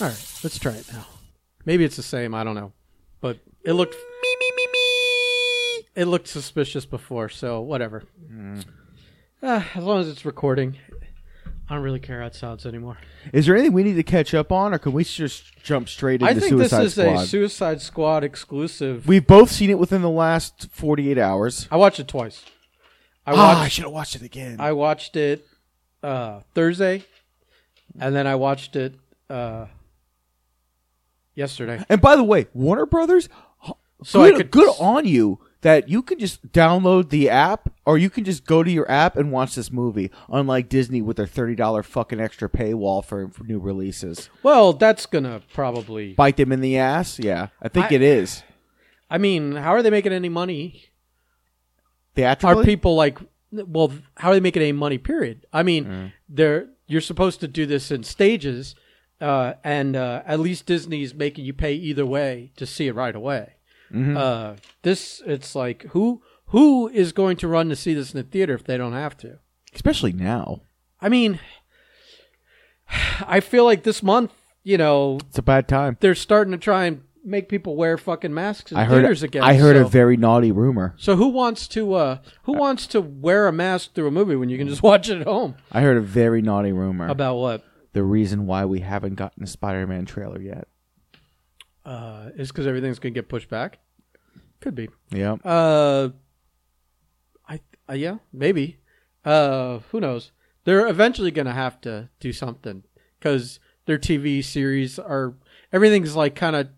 All right, let's try it now. Maybe it's the same. I don't know, but it looked me me me me. It looked suspicious before, so whatever. Ah, as long as it's recording, I don't really care how it sounds anymore. Is there anything we need to catch up on, or can we just jump straight into Suicide Squad? I think Suicide this is Squad? a Suicide Squad exclusive. We've both seen it within the last 48 hours. I watched it twice. I ah, I should have watched it again. I watched it uh, Thursday, and then I watched it uh, yesterday. and by the way, Warner Brothers, So I good, could- good on you that you can just download the app, or you can just go to your app and watch this movie. Unlike Disney with their thirty dollar fucking extra paywall for, for new releases, Well, that's gonna probably. bite them in the ass. Yeah, I think I- it is. I mean, how are they making any money? Theatrically, Are people like? Well, how are they making any money? Period. I mean, Mm. they're you're supposed to do this in stages, uh, and uh, at least Disney's making you pay either way to see it right away. Mm-hmm. Uh, this it's like who who is going to run to see this in the theater if they don't have to? especially now, I mean, I feel like this month, you know, it's a bad time. they're starting to try and make people wear fucking masks in I heard. theaters again. I heard so, a very naughty rumor. so who wants to uh who wants to wear a mask through a movie when you can just watch it at home? I heard a very naughty rumor. About what? The reason why we haven't gotten a Spider-Man trailer yet. Uh, is because everything's gonna get pushed back. Could be. Yeah. Uh, I uh, yeah maybe. Uh, who knows? They're eventually gonna have to do something because their TV series are everything's like kind of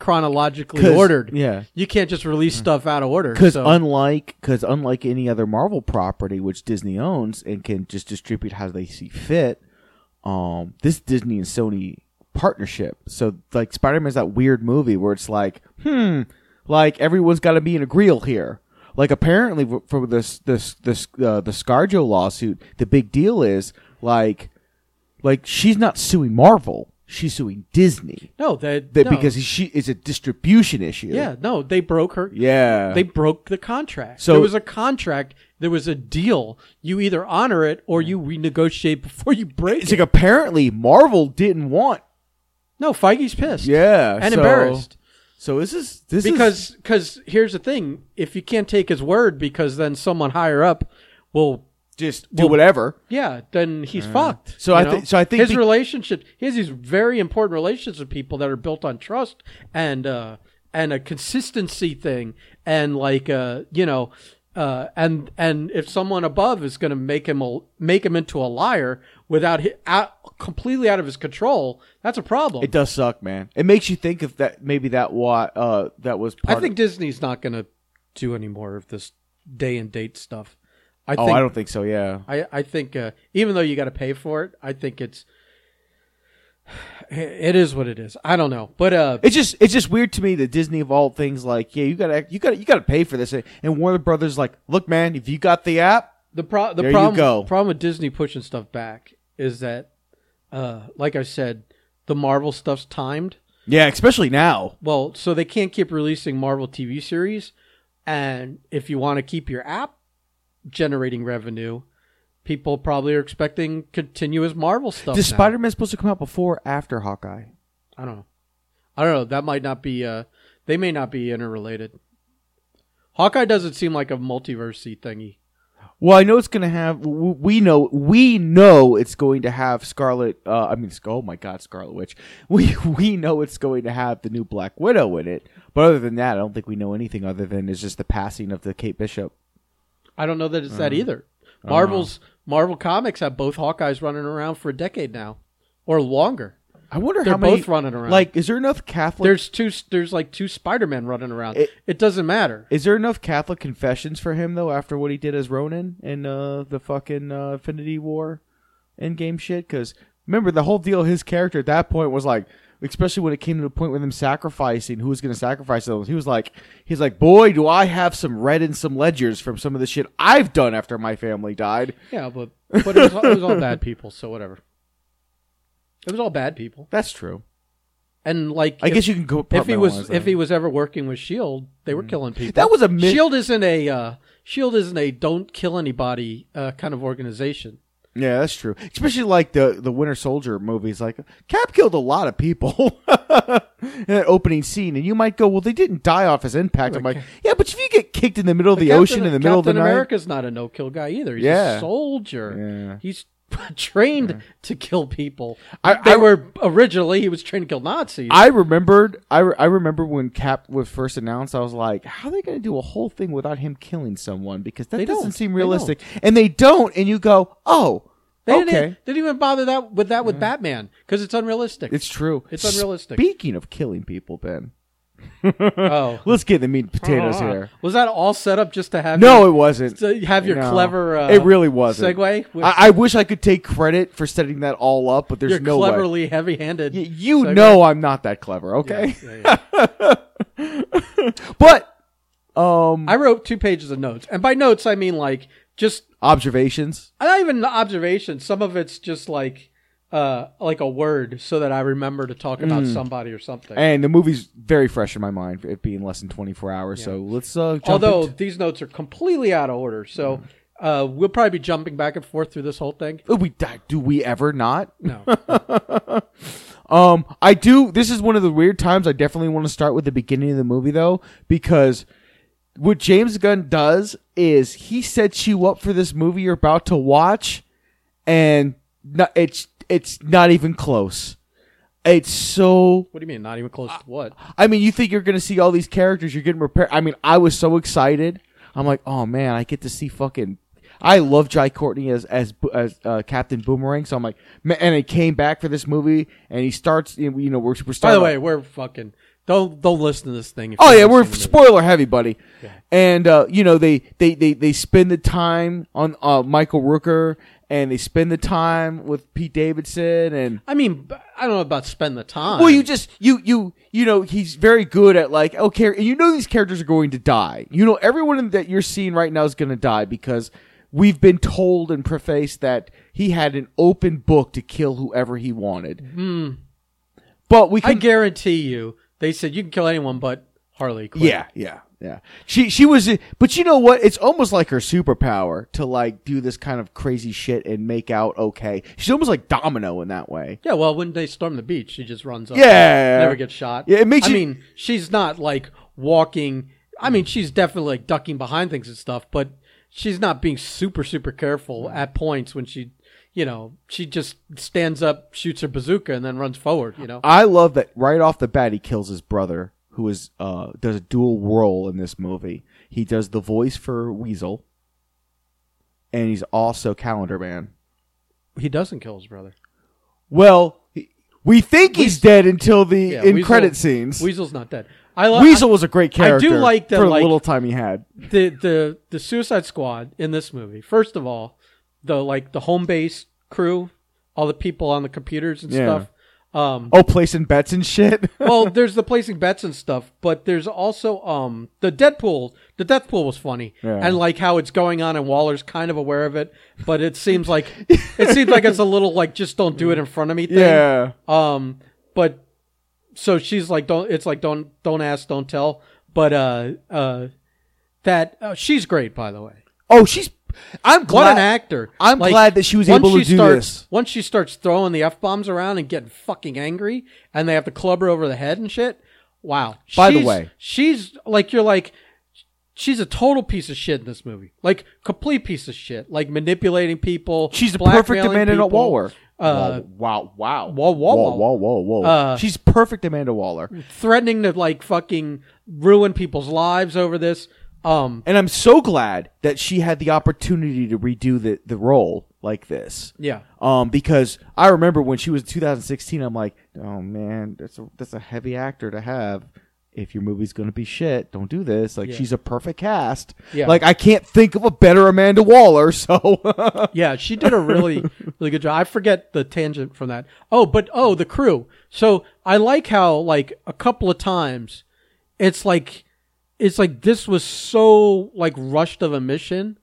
chronologically ordered. Yeah. You can't just release stuff out of order. Because so- unlike because unlike any other Marvel property which Disney owns and can just distribute how they see fit, um, this Disney and Sony partnership. So like Spider Man's that weird movie where it's like, hmm, like everyone's got to be in agreeal here. Like apparently for- for this this this uh, the ScarJo lawsuit, the big deal is like, like she's not suing Marvel, she's suing Disney. no, that, That no. because she is a distribution issue. yeah, no, they broke her. Yeah. They broke the contract. So- it was a contract. There was a deal. You either honor it or you renegotiate before you break It's it. like apparently Marvel didn't want. no, Feige's pissed. Yeah, and so- embarrassed So this is this because because here's the thing: if you can't take his word, because then someone higher up will. just do well, whatever. Yeah, then he's fucked. So I thi- know? so I think his be- relationship, he has these very important relationships with people that are built on trust and uh, and a consistency thing, and like uh, you know, uh, and and if someone above is going to make him a, make him into a liar without hi out, completely out of his control, that's a problem. It does suck, man. It makes you think if that maybe that what uh that was. I think Of, Disney's not going to do any more of this day and date stuff. I oh, think I don't think so. Yeah. I, I think uh, even though you got to pay for it, I think it's it is what it is. I don't know, but uh, It's just it's just weird to me that Disney of all things like yeah you gotta you gotta you gotta pay for this and Warner Brothers like look man if you got the app the pro- the There you problem go. problem with Disney pushing stuff back is that, uh, like I said, the Marvel stuff's timed. yeah especially now Well, so they can't keep releasing Marvel TV series, and if you want to keep your app generating revenue, people probably are expecting continuous Marvel stuff. is now. Spider Man supposed to come out before or after Hawkeye I don't know. I don't know. That might not be. Uh, they may not be interrelated. Hawkeye doesn't seem like a multiversey thingy. Well, I know it's going to have. We know. We know it's going to have Scarlet. Uh, I mean, oh my God, Scarlet Witch. We we know it's going to have the new Black Widow in it. But other than that, I don't think we know anything other than it's just the passing of the Kate Bishop. I don't know that it's Uh-huh. that either. Marvel's Marvel Comics have both Hawkeyes running around for a decade now, or longer. I wonder They're how many. both running around. Like, is there enough Catholic? There's two. There's like two Spider Men running around. It- It, doesn't matter. is there enough Catholic confessions for him though after what he did as Ronin in uh, the fucking uh, Infinity War Endgame shit? Because remember the whole deal. His character at that point was like, especially when it came to the point with him sacrificing who was going to sacrifice them. He was like, he's like, boy, do I have some red and some ledgers from some of the shit I've done after my family died. yeah, but but it was, all- it was all bad people. So whatever. It was all bad people, That's true. and like I if- guess you can go. if he was if he was ever working with Shield, they were killing people. That was a Shield isn't a uh, Shield isn't a don't kill anybody uh, kind of organization. Yeah, that's true. Especially like the the Winter Soldier movies. Like Cap killed a lot of people in that opening scene, and you might go, "Well, they didn't die off his impact." I'm like, "Yeah, but if you get kicked in the middle of the Captain- ocean in the middle of the Captain night, America's not a no kill guy either. He's Yeah. a soldier. Yeah. He's trained to kill people. I- they I- were originally he was trained to kill Nazis. I remembered. I, re- I remember when Cap was first announced. I was like, "How are they going to do a whole thing without him killing someone?" Because that They doesn't don't. seem They realistic. And they don't. And you go, "Oh, they okay, didn't, they didn't even bother that with that with Batman because it's unrealistic. it's true. It's unrealistic. Speaking of killing people, Ben, oh, let's get the meat and potatoes Ah. here. Was that all set up just to have No, your, it wasn't. to have your No. clever? Uh, it really wasn't. segue. With I, I wish I could take credit for setting that all up, but there's no way. cleverly heavy-handed. Y- You segue. know I'm not that clever, Yeah, okay? yeah, yeah. But um I wrote two pages of notes, and by notes I mean like just observations. not even observations. Some of it's just like uh like a word, so that I remember to talk about Mm. somebody or something. And the movie's very fresh in my mind, it being less than 24 hours. So let's uh jump Although into- these notes are completely out of order, so uh, we'll probably be jumping back and forth through this whole thing. Oh, we do we ever not? No, Um, I do. This is one of the weird times. I definitely want to start with the beginning of the movie though, because what James Gunn does is he sets you up for this movie you're about to watch, and not, it's it's not even close. It's so. what do you mean? Not even close to what? I mean, you think you're going to see all these characters. You're getting prepared. I mean, I was so excited. I'm like, oh man, I get to see fucking. I love Jai Courtney as as as uh, Captain Boomerang. So I'm like, man, and he came back for this movie, and he starts. You know, we're, we're By the way, we're fucking don't don't listen to this thing. if Oh yeah, we're seen the movie. spoiler heavy, buddy. Yeah. And uh, you know they, they, they, they spend the time on uh, Michael Rooker, and they spend the time with Pete Davidson, and I mean, I don't know about spend the time. well, you just you you you know he's very good at like okay, and you know these characters are going to die. You know everyone that you're seeing right now is going to die because we've been told and prefaced that he had an open book to kill whoever he wanted. But we Hmm. I guarantee you, they said you can kill anyone but Harley Quinn. Yeah, yeah, yeah. She she was, but you know what? It's almost like her superpower to like do this kind of crazy shit and make out okay. She's almost like Domino in that way. Yeah, well, when they storm the beach, she just runs up. Yeah, never gets shot. Yeah, it makes I you- mean, she's not like walking. I mean, she's definitely like ducking behind things and stuff, but she's not being super super careful at points when she, you know, she just stands up, shoots her bazooka, and then runs forward. You know, I love that right off the bat he kills his brother, who is uh does a dual role in this movie. He does the voice for Weasel, and he's also Calendar Man. he doesn't kill his brother. Well, he- we think he's dead until the Yeah, in Weasel- credit scenes. Weasel's not dead. I love Weasel was a great character. I do like that, for the like- little time he had. the the the Suicide Squad in this movie. First of all, the like the home base crew, all the people on the computers and Yeah. stuff. Um, Oh, placing bets and shit. well, there's the placing bets and stuff, but there's also um the Deadpool. The Deathpool was funny, Yeah. and like how it's going on, and Waller's kind of aware of it, but it seems like it seems like it's a little like just don't do it in front of me thing. yeah. Um, but so she's like, don't. It's like don't don't ask, don't tell. But uh uh, that uh, she's great, by the way. Oh, she's. I'm What an actor! I'm Like, glad that she was able to do starts, this. Once she starts throwing the f bombs around and getting fucking angry, and they have to club her over the head and shit. Wow. By the way- she's like you're like. She's a total piece of shit in this movie. Like complete piece of shit. Like manipulating people. She's the perfect Amanda people. Waller. Uh, wow, wow, Whoa, whoa, whoa, whoa. whoa, whoa, whoa. Uh, she's perfect Amanda Waller, threatening to like fucking ruin people's lives over this. Um, and I'm so glad that she had the opportunity to redo the the role like this. yeah. Um, because I remember when she was 2016, I'm like, oh man, that's a that's a heavy actor to have. If your movie's gonna be shit, don't do this. Like Yeah. she's a perfect cast. Yeah. Like I can't think of a better Amanda Waller. So Yeah, she did a really, really good job. I forget the tangent from that. Oh, but oh, the crew. So I like how like a couple of times, it's like, it's like this was so like rushed of a mission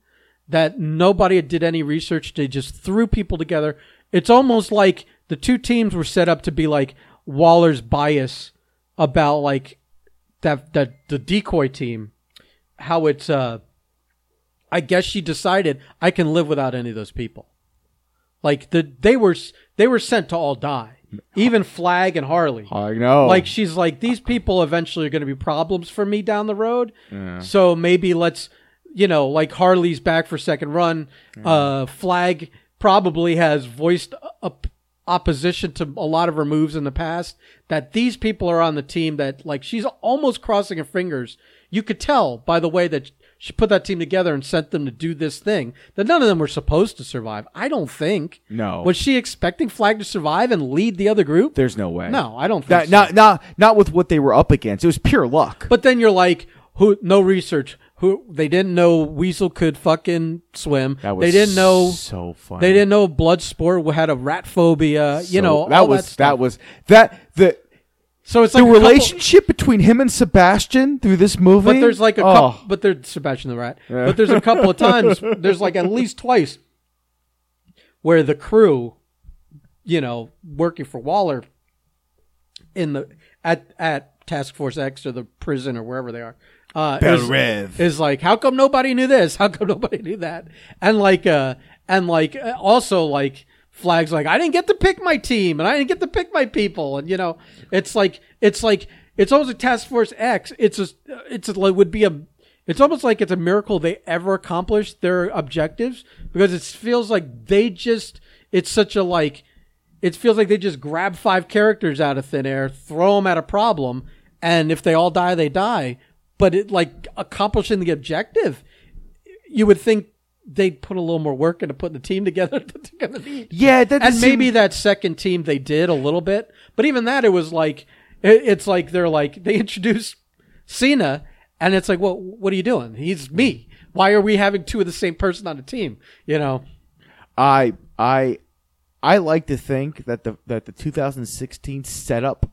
that nobody did any research. They just threw people together. It's almost like the two teams were set up to be like Waller's bias about like that that the decoy team, how it's uh I guess she decided I can live without any of those people. Like the they were they were sent to all die. Even Flag and Harley. I know. Like she's like these people eventually are going to be problems for me down the road. So maybe let's you know like Harley's back for second run. Uh, Flag probably has voiced op- opposition to a lot of her moves in the past. That these people are on the team that like she's almost crossing her fingers. You could tell by the way that she put that team together and sent them to do this thing that none of them were supposed to survive. I don't think. No. Was she expecting Flag to survive and lead the other group? There's no way. No, I don't think That, so. not not not with what they were up against. It was pure luck. But then you're like, who? No research. Who? They didn't know Weasel could fucking swim. that was they didn't know. so funny. They didn't know Bloodsport had a rat phobia. you know that was that, stuff. was that the So it's the like a couple- relationship between him and Sebastian through this movie. but there's like a oh, couple. But there's Sebastian the rat. But there's a couple of times. There's like at least twice where the crew, you know, working for Waller in the at at Task Force X or the prison or wherever they are. Uh, is- Rev. is like, how come nobody knew this? How come nobody knew that? And like, uh, and like, uh, also like, flags like, I didn't get to pick my team and I didn't get to pick my people. And you know, it's like, it's like, it's almost a Task Force X. It's a, it's a, like, would be a, it's almost like it's a miracle they ever accomplished their objectives because it feels like they just, it's such a like, it feels like they just grab five characters out of thin air, throw them at a problem, and if they all die, they die. But it like accomplishing the objective, you would think they'd put a little more work into putting the team together that they're gonna need. yeah, that And doesn't maybe that second team they did a little bit, but even that it was like it, it's like they're like they introduce Cena, and it's like, well, what are you doing? He's me. Why are we having two of the same person on the team? You know, I I I like to think that the that the 2016 setup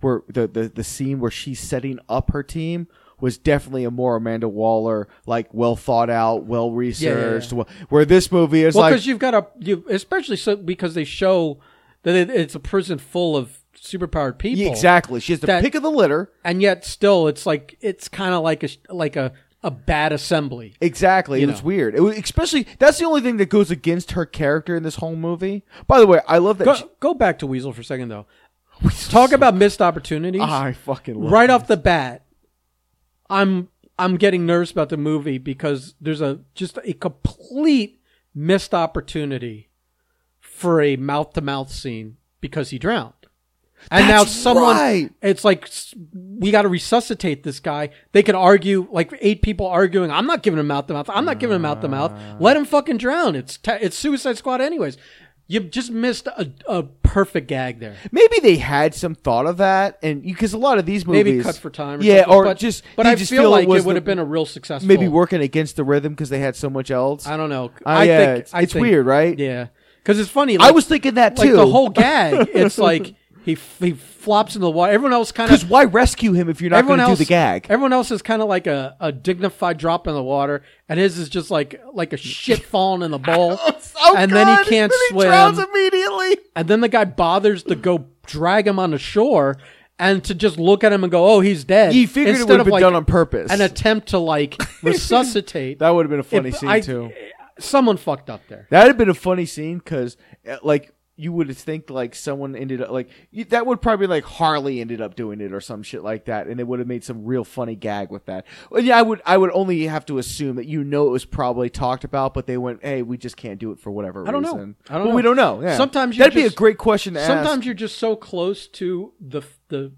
where the, the the scene where she's setting up her team was definitely a more Amanda Waller like well thought out, well researched. yeah. Where this movie is well, like because you've got a you especially so because they show that it, it's a prison full of superpowered people. Yeah, exactly. She has the That- pick of the litter. and yet still it's like it's kind of like a like a a bad assembly. Exactly. You it was weird. It was, especially that's the only thing that goes against her character in this whole movie. By the way, I love that. Go, she- go back to Weasel for a second though. Talk about missed opportunities. I fucking love right off the bat, I'm I'm getting nervous about the movie because there's a just a complete missed opportunity for a mouth to mouth scene because he drowned. And now someone right. it's like we got to resuscitate this guy. They could argue like eight people arguing, I'm not giving him mouth to mouth. I'm not giving him mouth to mouth. Let him fucking drown. It's ta it's Suicide Squad anyways. You just missed a, a perfect gag there. Maybe they had some thought of that, and because a lot of these movies, maybe cut for time. Or yeah, or but, just But I just feel, like was it would have been a real successful. maybe working against the rhythm because they had so much else. I don't know. Uh, I yeah, think it's, I it's think- weird, right? Yeah, because it's funny. I was thinking that like too. the whole gag. It's like he f- he flops in the water. Everyone else kind of. because of. why rescue him if you're not Everyone going to do else, the gag? Everyone else is kind of like a, a dignified drop in the water, and his is just like like a shit falling in the bowl, Oh, and then he God, can't then he swim. drowns immediately. and then the guy bothers to go drag him on the shore and to just look at him and go, "Oh, he's dead." He figured it Instead would have of, been like, done on purpose. An attempt to like resuscitate. that would have been a funny If scene I- too. Someone fucked up there. That'd have been a funny scene because, eh, like, you would think like someone ended up like you, that would probably like Harley ended up doing it or some shit like that, and they would have made some real funny gag with that. Well, yeah, I would I would only have to assume that you know it was probably talked about, but they went, hey, we just can't do it for whatever I don't know. reason. I don't Well, know. We don't know. Yeah. Sometimes that'd be a great question to ask. Sometimes you're just so close to the the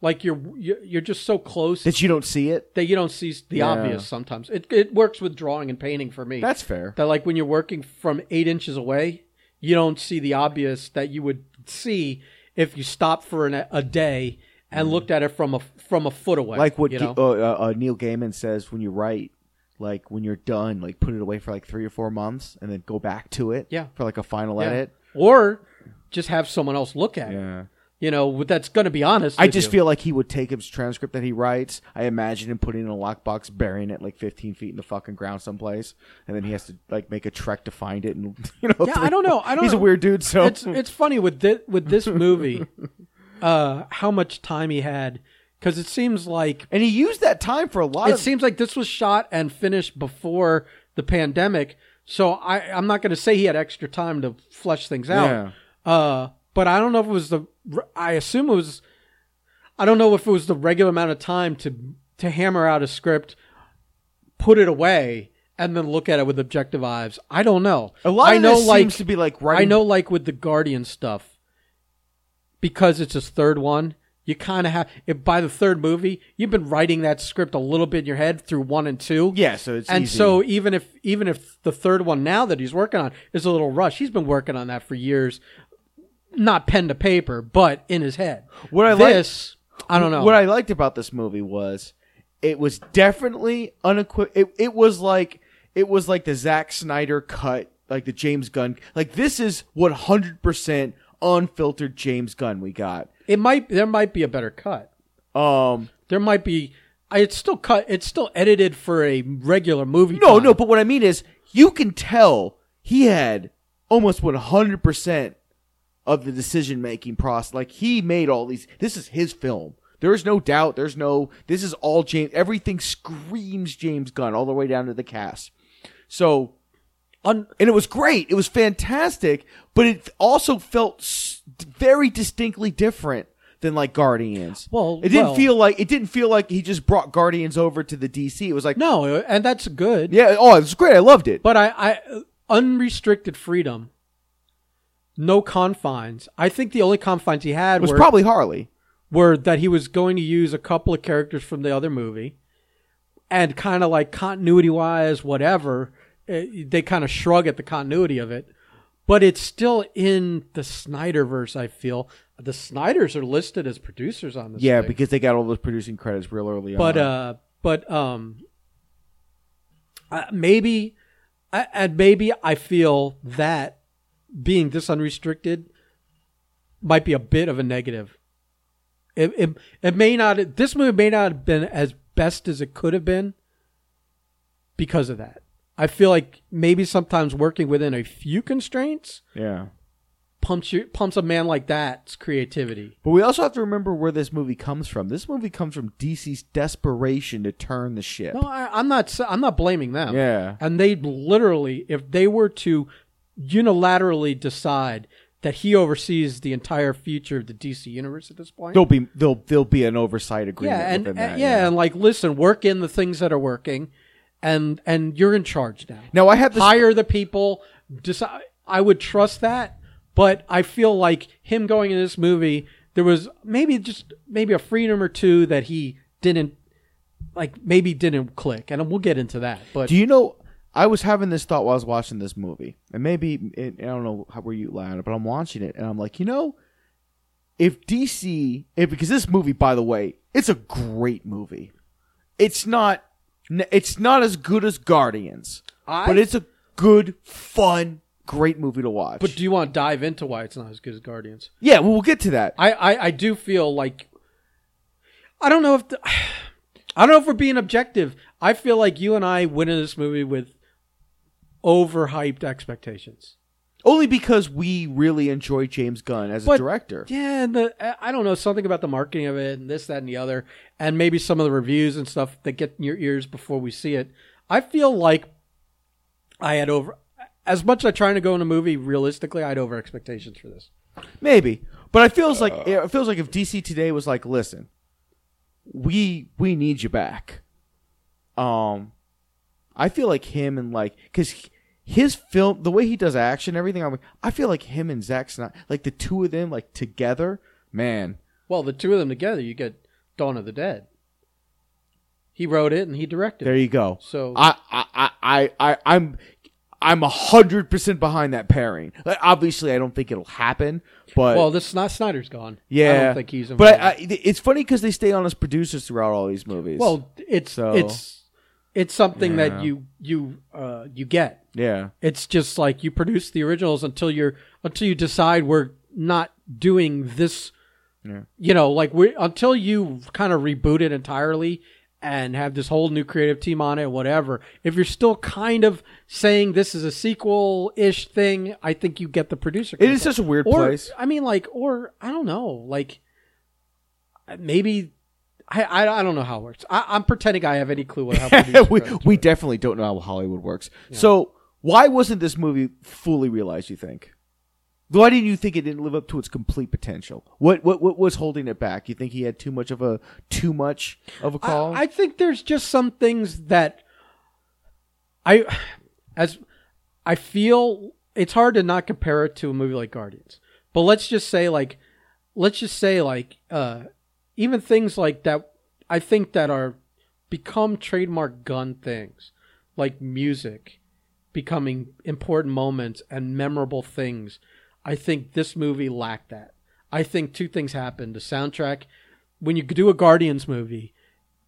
like you're you're you're just so close that you don't see it. that you don't see the Yeah. obvious. Sometimes it it works with drawing and painting for me. That's fair. that like when you're working from eight inches away, you don't see the obvious that you would see if you stopped for an, a day and looked at it from a from a foot away. Like what you know? uh, uh, uh, Neil Gaiman says when you write, like when you're done, like put it away for like three or four months and then go back to it. Yeah. for like a final Yeah. edit. or just have someone else look at it. You know, that's going to be honest. I just you. feel like he would take his transcript that he writes. I imagine him putting it in a lockbox, burying it like 15 feet in the fucking ground someplace, and then he has to like make a trek to find it. And you know, Yeah, I don't know. I don't He's know. a weird dude. So it's it's funny with this with this movie, uh, how much time he had because it seems like and he used that time for a lot it of. seems like this was shot and finished before the pandemic. So I I'm not going to say he had extra time to flesh things out. Yeah. Uh, but I don't know if it was the. I assume it was. I don't know if it was the regular amount of time to to hammer out a script, put it away, and then look at it with objective eyes. I don't know. A lot I of know, this like seems to be like I know, like with the Guardian stuff, because it's his third one. You kind of have. If by the third movie, you've been writing that script a little bit in your head through one and two. Yeah, so it's and easy. so even if even if the third one now that he's working on is a little rush, he's been working on that for years, not pen to paper, but in his head. What I like- this, I don't know. What I liked about this movie was it was definitely unequivocal. It, it was like it was like the Zack Snyder cut, like the James Gunn. Like this is one hundred percent unfiltered James Gunn we got. it might there might be a better cut. Um, There might be. I- It's still cut. It's still edited for a regular movie. no, time. no, but what I mean is you can tell he had almost one hundred percent of the decision making process. Like he made all these. This is his film. There is no doubt. There's no. This is all James. Everything screams James Gunn all the way down to the cast. So Un- and it was great. It was fantastic, but it also felt s- very distinctly different than like Guardians. Well, it didn't well- feel like it didn't feel like he just brought Guardians over to the DC. It was like, no, and that's good. yeah, oh, it was great. I loved it. But I, I unrestricted freedom, no confines. I think the only confines he had it was were probably Harley. were that he was going to use a couple of characters from the other movie, and kind of like continuity wise, whatever, eh, they kind of shrug at the continuity of it. But it's still in the Snyderverse. I feel the Snyders are listed as producers on this. Yeah, thing. because they got all those producing credits real early but on. uh but um uh, maybe uh, and maybe i feel that being this unrestricted might be a bit of a negative it, it, it may not this movie may not have been as best as it could have been because of that i feel like maybe sometimes working within a few constraints yeah. pumps you pumps a man like that's creativity But we also have to remember where this movie comes from. This movie comes from DC's desperation to turn the ship. no I, i'm not i'm not blaming them Yeah. And they literally, if they were to unilaterally decide that he oversees the entire future of the DC universe at this point, There'll be there'll there'll be an oversight agreement yeah, and, within and- that. yeah, and like, listen, work in the things that are working, and and you're in charge now. Now I had this Hire the people. Decide. I would trust that, but I feel like him going in this movie, there was maybe just maybe a freedom or two that he didn't like, maybe didn't click, and we'll get into that. But Do you know? I was having this thought while I was watching this movie, and maybe it, I don't know how were you loud, but I'm watching it, and I'm like, you know, if DC, if because this movie, by the way, it's a great movie. It's not, it's not as good as Guardians, I- but it's a good, fun, great movie to watch. But do you want to dive into why it's not as good as Guardians? yeah, well, we'll get to that. I, I, I do feel like I don't know if the, I don't know if we're being objective. I feel like you and I went in this movie with overhyped expectations. Only because we really enjoy James Gunn as a But- director. Yeah, and the I don't know something about the marketing of it and this, that, and the other, and maybe some of the reviews and stuff that get in your ears before we see it. I feel like I had over as much as I trying to go in a movie realistically. I had over expectations for this. Maybe, but it feels like it feels like if DC today was like, listen, we we need you back. Um, I feel like him and like because his film, the way he does action, everything. I'm, I feel like him and Zack Snyder, like the two of them, like together, man. Well, the two of them together, you get Dawn of the Dead. He wrote it and he directed. There it. you go. So I I I I, I'm. I'm a hundred percent behind that pairing. Like, obviously, I don't think it'll happen, but well, this not Snyder's gone. yeah, I don't think he's. But. I, I, uh, it's funny because they stay on as producers throughout all these movies. well, it's So- it's it's something Yeah. that you you uh you get. yeah, It's just like you produce the originals until you're until you decide we're not doing this. Yeah. You know, like we until you kind of reboot it entirely and have this whole new creative team on it, whatever. If you're still kind of saying this is a sequel ish thing, I think you get the producer. it is such a weird or place. I mean, like, or I don't know, like maybe I I, I don't know how it works. I, I'm pretending I have any clue what how we we definitely don't know how Hollywood works. So Why wasn't this movie fully realized? You think? Why didn't you think it didn't live up to its complete potential? What what what was holding it back? You think he had too much of a too much of a call? I, I think there's just some things that I as I feel it's hard to not compare it to a movie like Guardians. But let's just say like let's just say like uh even things like that I think that are become trademark Gunn things like music becoming important moments and memorable things. I think this movie lacked that. I think two things happened. The soundtrack, when you do a Guardians movie,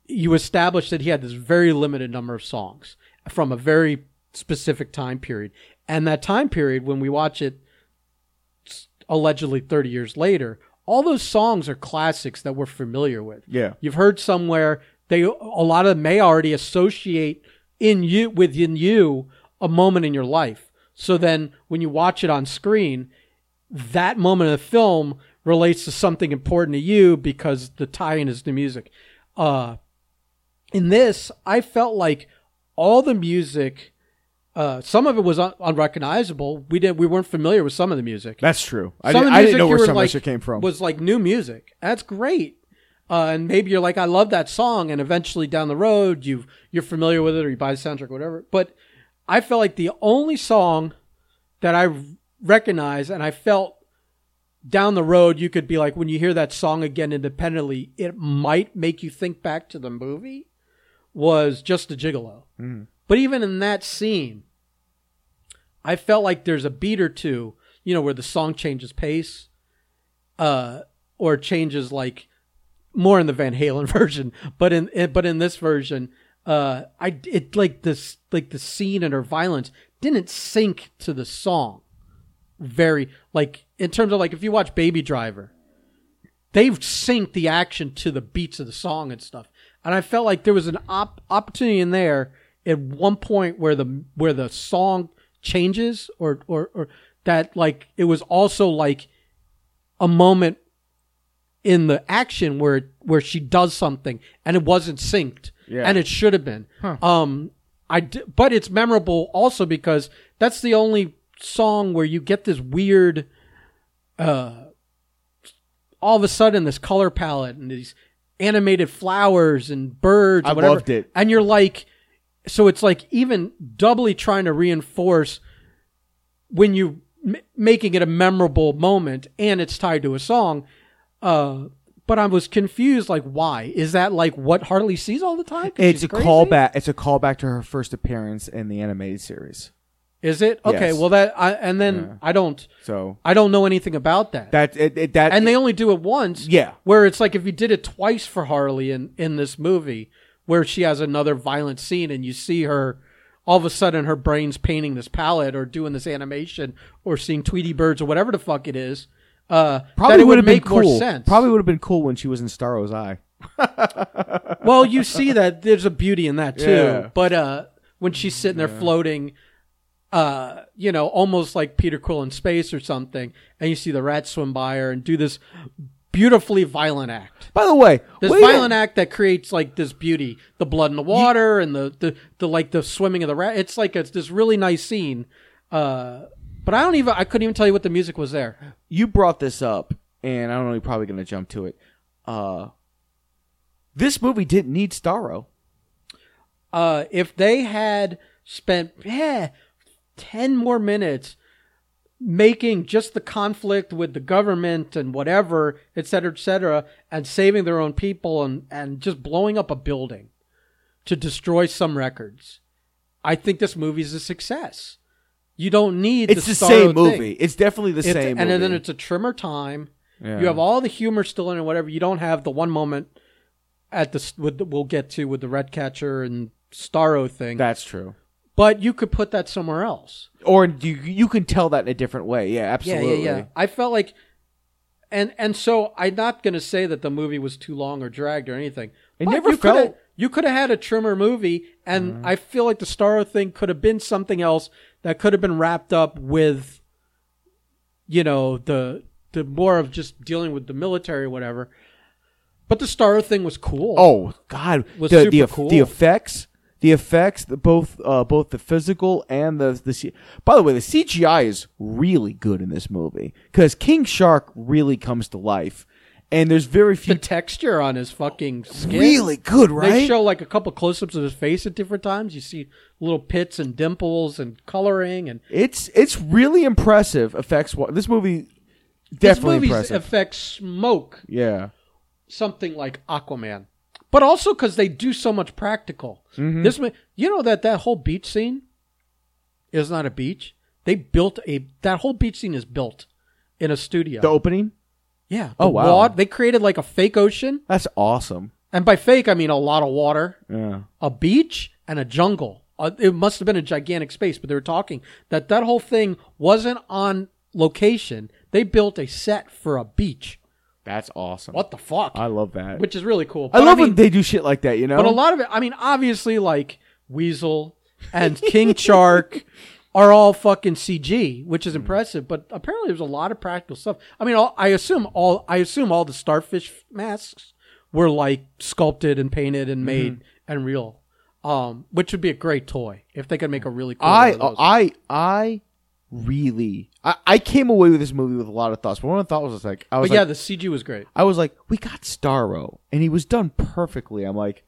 you establish that he had this very limited number of songs from a very specific time period. And that time period, when we watch it allegedly 30 years later, all those songs are classics that we're familiar with. yeah. You've heard somewhere they a lot of them may already associate in you within you a moment in your life. So then when you watch it on screen, that moment of the film relates to something important to you because the tie-in is the music. Uh, in this, I felt like all the music, uh, some of it was un- unrecognizable. We didn't, we weren't familiar with some of the music That's true. I, didn't, I didn't know where some like, of this came from. Was like new music. That's great. Uh, and maybe you're like, I love that song, and eventually down the road you you're familiar with it, or you buy the soundtrack, or whatever. But I felt like the only song that I recognize, and I felt down the road, you could be like, when you hear that song again independently, it might make you think back to the movie. Was just a gigolo. Mhm. But even in that scene, I felt like there's a beat or two, you know, where the song changes pace, uh, or changes like more in the Van Halen version, but in, in but in this version, uh, I it like this like the scene and her violence didn't sync to the song. Very like in terms of like if you watch Baby Driver, they've synced the action to the beats of the song and stuff. And I felt like there was an op- opportunity in there at one point where the where the song changes or or or that like it was also like a moment in the action where where she does something and it wasn't synced Yeah. and it should have been um i d- but it's memorable also because that's the only song where you get this weird uh all of a sudden this color palette and these animated flowers and birds I whatever. loved it. and you're like so it's like even doubly trying to reinforce when you m- making it a memorable moment and it's tied to a song uh but I was confused like why is that like what Harley sees all the time? it's a crazy? callback. It's a callback to her first appearance in the animated series. is it okay Yes. well that I and then Yeah. I don't So I don't know anything about that that it, it, that and they only do it once yeah where it's like if you did it twice for Harley in in this movie, where she has another violent scene and you see her, all of a sudden her brain's painting this palette or doing this animation or seeing Tweety birds or whatever the fuck it is. Uh, probably that it would have been cool. sense. Probably would have been cool when she was in Starro's eye. well, you see that there's a beauty in that too. Yeah. But uh, when she's sitting there floating, uh, you know, almost like Peter Quill in space or something, and you see the rats swim by her and do this beautifully violent act. By the way, This violent a- act that creates like this beauty, the blood in the water and the, the, the like the swimming of the rat. It's like it's this really nice scene. Uh, but I don't even I couldn't even tell you what the music was there. you brought this up, and I don't know. You're probably going to jump to it. Uh, this movie didn't need Starro. Uh, if they had spent eh, ten more minutes making just the conflict with the government and whatever, et cetera, et cetera, and saving their own people and, and just blowing up a building to destroy some records, I think this movie's a success. You don't need It's the, Starro same thing. movie. It's definitely the It's- same. and movie. then it's a trimmer time. Yeah. You have all the humor still in it, whatever. You don't have the one moment at the with the, we'll get to with the Ratcatcher and Starro thing, That's true. But you could put that somewhere else. Or you you can tell that in a different way. Yeah, absolutely. Yeah, yeah, yeah. I felt like, and and so I'm not going to say that the movie was too long or dragged or anything. It never you felt-. You could have had a trimmer movie, and mm-hmm. I feel like the Star thing could have been something else that could have been wrapped up with, you know, the the more of just dealing with the military or whatever. But the Star thing was cool. Oh God, Was the super the, cool. the effects, the effects, the, both uh, both the physical and the the. C- By the way, the CGI is really good in this movie because King Shark really comes to life, and there's very The few. texture on his fucking skin. Really good, right? They show like a couple close-ups of his face at different times. You see little pits and dimples and coloring, and It's it's really impressive effects. This movie this definitely impressive. affects smoke yeah, something like Aquaman, but also because they do so much practical. Mm-hmm. This, you know, that that whole beach scene is not a beach. They built a that whole beach scene is built in a studio. the opening. yeah. Oh, wow. wa- they created like a fake ocean, That's awesome. and by fake I mean a lot of water, Yeah. a beach, and a jungle. Uh, it must have been a gigantic space, but they were talking that that whole thing wasn't on location. They built a set for a beach. That's awesome. What the fuck? I love that. Which is really cool. I But love mean, when they do shit like that. You know. But a lot of it, I mean, obviously, like Weasel and King Shark are all fucking CG, which is impressive. But apparently, there's a lot of practical stuff. I mean, all, I assume all I assume all the starfish masks were like sculpted and painted and made Mm-hmm. and real. Um, which would be a great toy if they could make a really cool. I one of those. I I really I, I came away with this movie with a lot of thoughts. But one of the thoughts was like I was but yeah, like, the CG was great. I was like, we got Starro, and he was done perfectly. I'm like,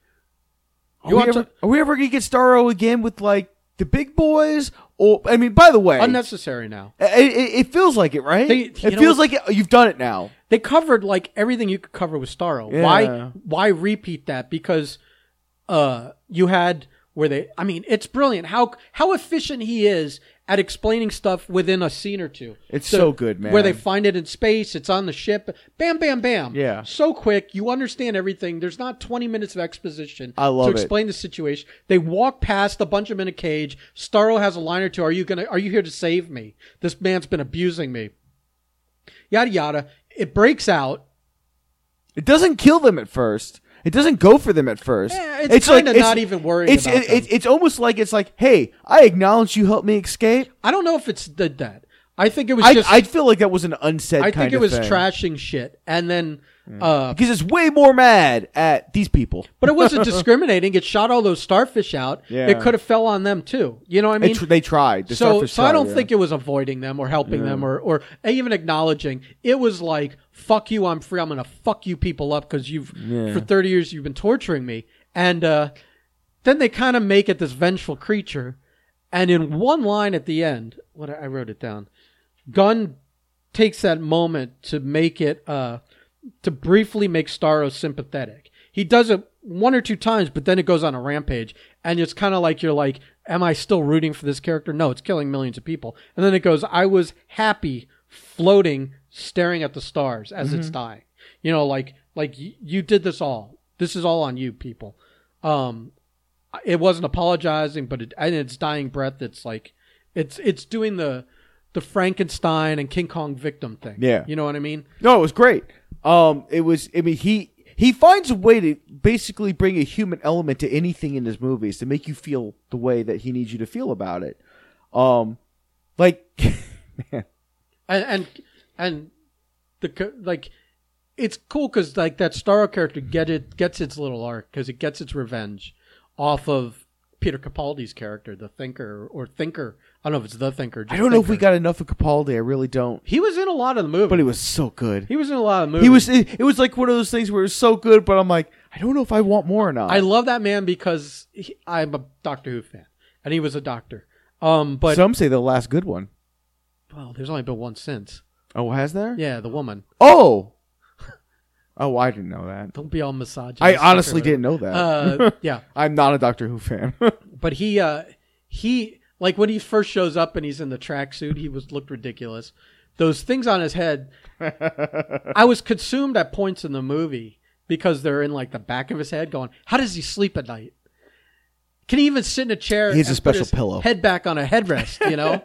are, You we want ever, to- are we ever gonna get Starro again with like the big boys? Or I mean, by the way, Unnecessary now. it, it, it feels like it, right? They- you it know feels like it, you've done it now. They covered like everything you could cover with Starro. Yeah. Why why repeat that? Because uh you had where they I mean, it's brilliant how how efficient he is at explaining stuff within a scene or two. It's so good, man. Where they find it in space, it's on the ship, bam bam bam. Yeah. So quick, you understand everything. There's not 20 minutes of exposition I love to it. explain the situation. They walk past a bunch of them in a cage. Starro has a line or two, "Are you to are you here to save me? This man's been abusing me." Yada yada. It breaks out It doesn't kill them at first. It doesn't go for them at first. Yeah, it's kinda not even worrying It's about it, them. it's it's almost like it's like, hey, I acknowledge you helped me escape. I don't know if it's did that. I think it was I just. I feel like that was an unsaid. I kind think it of was thing. trashing shit, and then, uh, because it's way more mad at these people. but it wasn't discriminating. It shot all those starfish out. Yeah. It could have fell on them too. You know what I mean? tr- they tried. The so, so I don't yeah. think it was avoiding them or helping them or, or even acknowledging. It was like, "Fuck you, I'm free. I'm gonna fuck you people up because you've Yeah. for 30 years you've been torturing me." And uh, then they kind of make it this vengeful creature. And in one line at the end, what I wrote it down. Gunn takes that moment to make it uh, to briefly make Starro sympathetic. He does it one or two times, but then it goes on a rampage, and it's kind of like you're like, "Am I still rooting for this character?" No, it's killing millions of people, and then it goes, "I was happy floating, staring at the stars as it's dying." You know, like like y- you did this all. This is all on you, people. Um, it wasn't apologizing, but it, in its dying breath, it's like it's it's doing the the Frankenstein and King Kong victim thing. Yeah. you know what I mean. No, it was great. Um, it was. I mean, he he finds a way to basically bring a human element to anything in his movies to make you feel the way that he needs you to feel about it. Um, like, man, and and and the like it's cool because like that Starro character get it gets its little arc because it gets its revenge off of Peter Capaldi's character, the Thinker or Thinker. I don't know if it's the Thinker. I don't know if we got enough of Capaldi. I really don't. He was in a lot of the movie, But he was so good. he was in a lot of the movie. He was. It, it was like one of those things where it was so good, but I'm like, I don't know if I want more or not. I love that man because he, I'm a Doctor Who fan, and he was a doctor. Um, but Some say the last good one. well, there's only been one since. Oh, has there? Yeah, the woman. Oh. Oh, I didn't know that. Don't be all misogynist. I honestly didn't know that. Uh, yeah, I'm not a Doctor Who fan. but he uh he like when he first shows up and he's in the tracksuit he was looked ridiculous those things on his head i was consumed at points in the movie because they're in like the back of his head going how does he sleep at night can he even sit in a chair He has a special pillow. head back on a headrest you know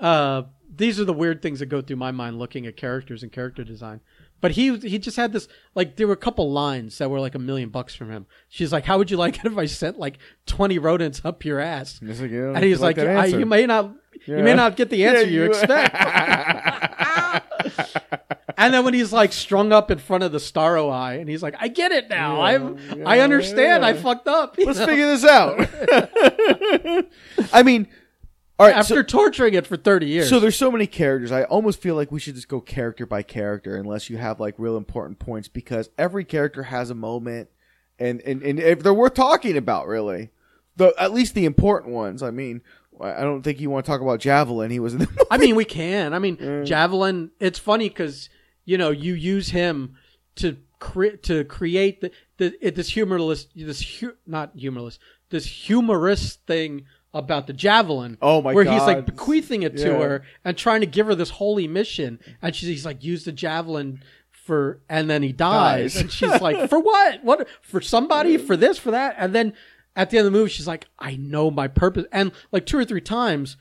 uh these are the weird things that go through my mind looking at characters and character design but he he just had this like there were a couple lines that were like a million bucks from him. She's like, "How would you like it if I sent like twenty rodents up your ass?" And he's like like, I, "You may not, you may not get the answer Yeah, you, you- expect." and then when he's like strung up in front of the Starro Eye, and he's like, "I get it now. Yeah, I'm, yeah, I understand. I fucked up." Let's know? figure this out. I mean, all right. After so, torturing it for thirty years. so there's so many characters. I almost feel like we should just go character by character, unless you have like real important points, because every character has a moment, and and, and if they're worth talking about, really, the at least the important ones. I mean, I don't think you want to talk about Javelin. He was in the I mean, we can. I mean, Mm. Javelin. It's funny because you know you use him to cre- to create the, the this humorless this hu- not humorless this humorous thing about the javelin. Oh my where he's like bequeathing it to Yeah. her and trying to give her this holy mission, and she's he's like use the javelin. For and then he dies, Dies. and she's like, "For what? What? For somebody? For this? For that?" And then at the end of the movie, she's like, "I know my purpose." And like two or three times,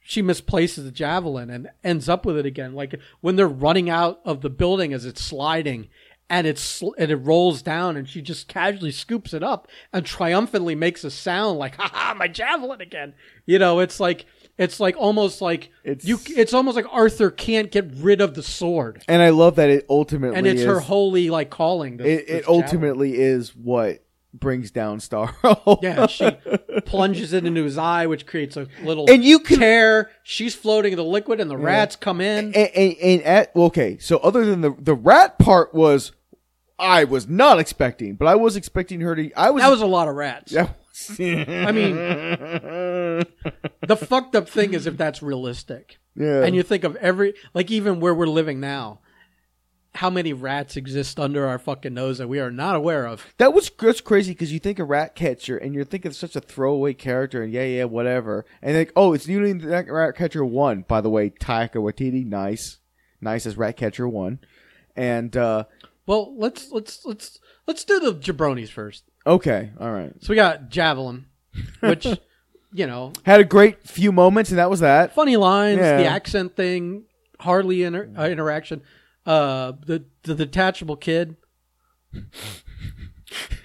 she misplaces the javelin and ends up with it again. Like when they're running out of the building as it's sliding and it's and it rolls down and she just casually scoops it up and triumphantly makes a sound like "ha ha my javelin again." You know, it's like it's like almost like It's- you it's almost like Arthur can't get rid of the sword. and I love that it ultimately And it's is, her holy like calling. this- It, it ultimately is what brings down Starro. Yeah, she plunges it into his eye, which creates a little And you can- tear. She's floating in the liquid, and the rats come in. and, and, and at okay, so other than the the rat part was, I was not expecting, but I was expecting her to. I was. That was a lot of rats. Yeah. I mean, the fucked up thing is if that's realistic, yeah. and you think of every like even where we're living now, how many rats exist under our fucking nose that we are not aware of. that was that's crazy because you think a rat catcher and you're thinking such a throwaway character and yeah yeah whatever and like oh it's New England Rat Catcher one by the way Taika Waititi nice nice as Rat Catcher one and uh Well, let's let's let's let's do the jabronis first. okay all right So we got javelin, which you know had a great few moments and that was that funny lines, Yeah. the accent thing, hardly inter- uh, interaction. Uh, the the detachable kid.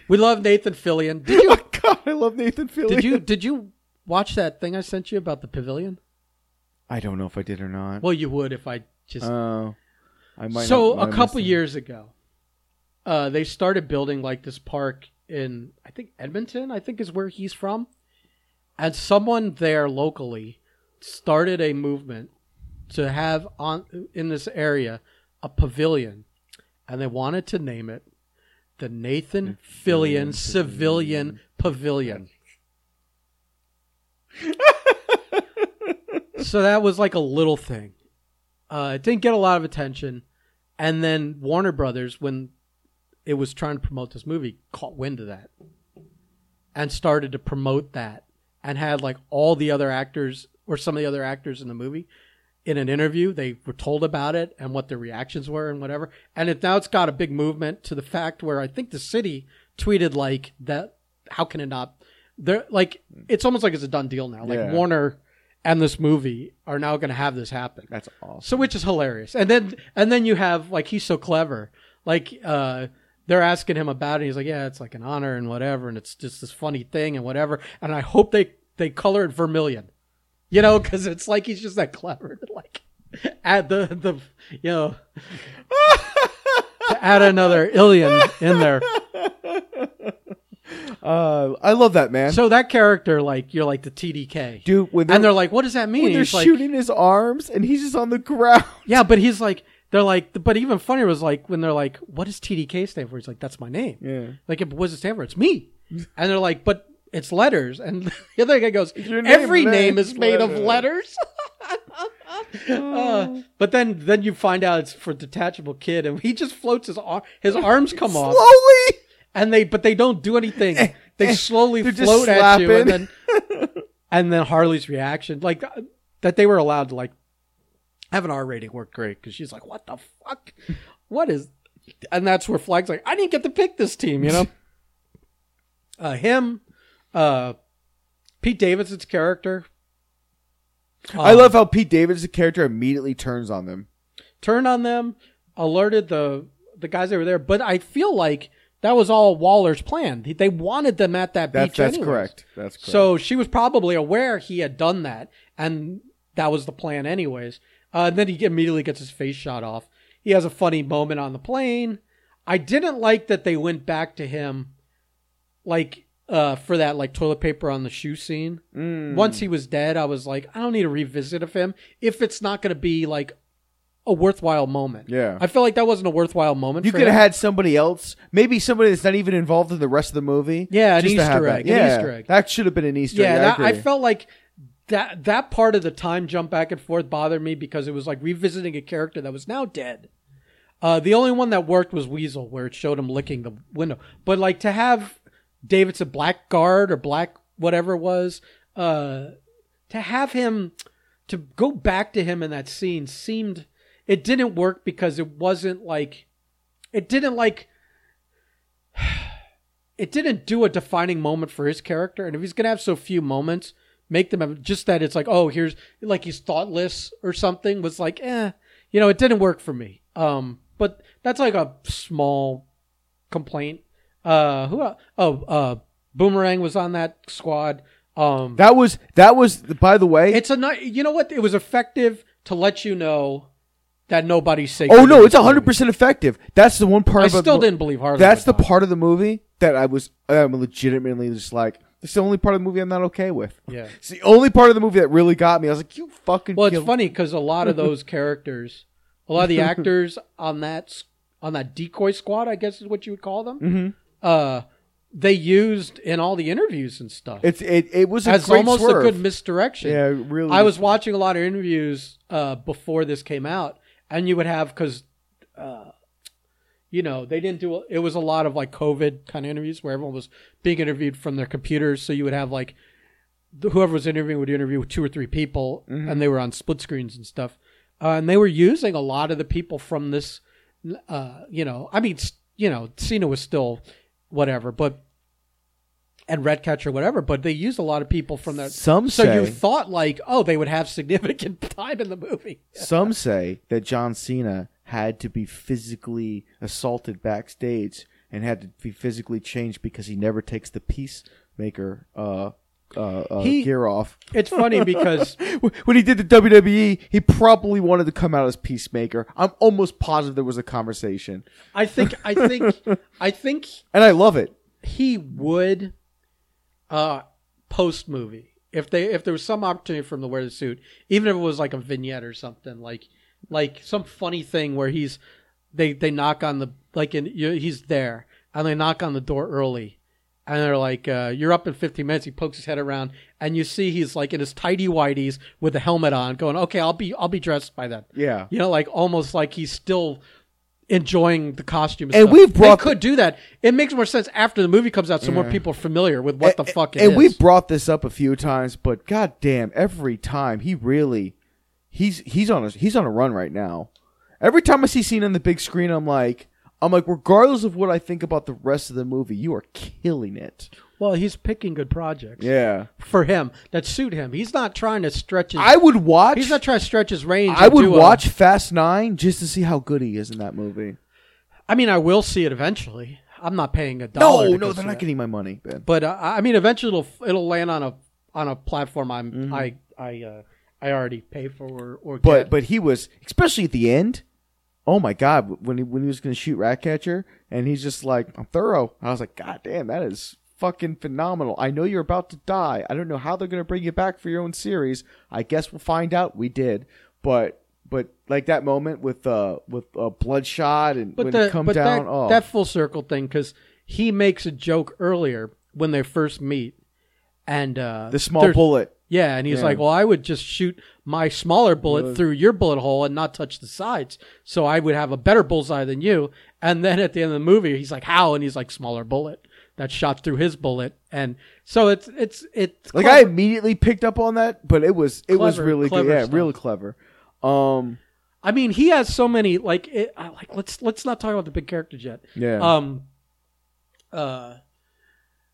we love Nathan Fillion. Did you oh God I love Nathan Fillion did you did you watch that thing I sent you about the pavilion? I don't know if I did or not Well, you would if I just. Oh, I might. so not, a couple years ago, uh, they started building like this park in I think Edmonton. I think is where he's from, and someone there locally started a movement to have on in this area a pavilion, and they wanted to name it the Nathan Fillion Civilian Pavilion. so that was like a little thing. Uh, it didn't get a lot of attention, and then Warner Brothers, when it was trying to promote this movie, caught wind of that and started to promote that, and had like all the other actors or some of the other actors in the movie in an interview. They were told about it and what their reactions were and whatever. And it, now it's got a big movement to the fact where I think the city tweeted like that. How can it not? They're like it's almost like it's a done deal now. Like Yeah. Warner and this movie are now going to have this happen. That's awesome. So which is hilarious. And then and then you have like he's so clever. Like uh they're asking him about it. He's like, yeah, it's like an honor and whatever, and it's just this funny thing and whatever. And I hope they they color it vermilion, you know, because it's like he's just that clever to like add the the you know to add another alien in there. Uh, I love that man, So that character, like you're like the TDK, dude. When and they're like, what does that mean? when they're He's like, shooting his arms and he's just on the ground. Yeah, but he's like, they're like, but even funnier was like when they're like, what does TDK stand for? He's like, that's my name. Yeah. Like, what does it stand for? It's me. And they're like, but it's letters. And the other guy goes, name every name is made of letters." letters. Uh, but then, then you find out it's for detachable kid, and he just floats his arm. His arms come off, Slowly. and they, but they don't do anything. They slowly float at you, and then, and then Harley's reaction, like uh, that, they were allowed to like have an R rating worked great because she's like, "What the fuck? What is?" And that's where Flag's like, "I didn't get to pick this team," you know. uh, him, uh, Pete Davidson's character. I um, love how Pete Davidson's character immediately turns on them. turned on them, alerted the the guys that were there. But I feel like that was all Waller's plan. They wanted them at that That's beach. that's anyways. correct. That's correct. So she was probably aware he had done that, and that was the plan, anyways. Uh, and then he immediately gets his face shot off. he has a funny moment on the plane. I didn't like that they went back to him, like uh, for that like toilet paper on the shoe scene. Mm. Once he was dead, I was like, I don't need a revisit of him if it's not going to be like a worthwhile moment. Yeah. I feel like that wasn't a worthwhile moment. You could have had somebody else, maybe somebody that's not even involved in the rest of the movie. Yeah, an Easter egg, That. Yeah, Easter egg. that should have been an Easter egg. yeah, egg. that, I, I felt like that that part of the time jump back and forth bothered me because it was like revisiting a character that was now dead. Uh, the only one that worked was Weasel, where it showed him licking the window. But like to have David's Davidson Blackguard or Black whatever it was, uh, to have him to go back to him in that scene seemed it didn't work because it wasn't like it didn't like it didn't do a defining moment for his character. And if he's gonna have so few moments, make them have just that it's like, oh, here's like he's thoughtless or something was like, eh, you know, it didn't work for me. Um, but that's like a small complaint. Uh, who? Oh, uh, Boomerang was on that squad. Um, that was that was. By the way, it's a ni- you know what? It was effective to let you know that nobody's safe. oh no, it's hundred percent effective. That's the one part. I about still the, didn't believe Harley. That's the part of the movie that I was. I'm legitimately just like. It's the only part of the movie I'm not okay with. Yeah. It's the only part of the movie that really got me. I was like, you fucking. Well, it's killed- funny because a lot of those characters, a lot of the actors on that on that decoy squad, I guess is what you would call them. Mm-hmm. Uh, they used in all the interviews and stuff It's it. It was a as almost swerve. a good misdirection. Yeah, really. I was watching a lot of interviews uh, before this came out, and you would have because, uh, you know, they didn't do. It was a lot of like COVID kind of interviews where everyone was being interviewed from their computers. So you would have like the- whoever was interviewing would interview with two or three people, Mm-hmm. and they were on split screens and stuff. Uh, and they were using a lot of the people from this. Uh, you know, I mean, you know, Cena was still whatever, but. And Ratcatcher, whatever, but they used a lot of people from that. Some So you thought like, oh, they would have significant time in the movie. Some say that John Cena had to be physically assaulted backstage and had to be physically changed because he never takes the peacemaker uh, uh, uh, He- gear off. It's funny because when he did the WWE, he probably wanted to come out as peacemaker. I'm almost positive there was a conversation, I think I think I think and I love it. he would uh post movie if they if there was some opportunity for him to wear the suit, even if it was like a vignette or something like like some funny thing where he's they they knock on the like in you- he's there and they knock on the door early and they're like uh, you're up in 15 minutes he pokes his head around and you see he's like in his tidy whities with a helmet on going okay I'll be I'll be dressed by then Yeah. you know like almost like he's still enjoying the costume And stuff. we've brought they could do that it makes more sense after the movie comes out so more people are familiar with what the fuck it and is. we've brought this up a few times, but goddamn, every time he really, he's he's on a he's on a run right now. Every time I see Cena on the big screen, I'm like, I'm like, regardless of what I think about the rest of the movie, you are killing it. well he's picking good projects Yeah, for him that suit him he's not trying to stretch his I would watch. he's not trying to stretch his range I would do a- watch Fast Nine just to see how good he is in that movie. I mean I will see it eventually I'm not paying a dollar No, no, they're not getting my money, Ben. but uh, I mean eventually it'll it'll land on a on a platform I'm Mm-hmm. I I uh, I already pay for or, or But get. but he was especially at the end. Oh my god! When he when he was going to shoot Ratcatcher, and he's just like, "I'm thorough." I was like, "God damn, that is fucking phenomenal." I know you're about to die. I don't know how they're going to bring you back for your own series. I guess we'll find out. We did, but but like that moment with uh with uh, Bloodsport and But when the it come but down. that, oh, that full circle thing because he makes a joke earlier when they first meet, and uh, the small bullet. Yeah, and he's Yeah. like, "Well, I would just shoot my smaller bullet through your bullet hole and not touch the sides, so I would have a better bullseye than you." And then at the end of the movie, he's like, "How?" And he's like, "Smaller bullet that shot through his bullet." And so it's it's it's Like clever. I immediately picked up on that, but it was it was Clever- really good. clever Yeah, stuff. really clever. Um, I mean, he has so many like it, like let's let's not talk about the big characters yet. yeah. Um. Uh.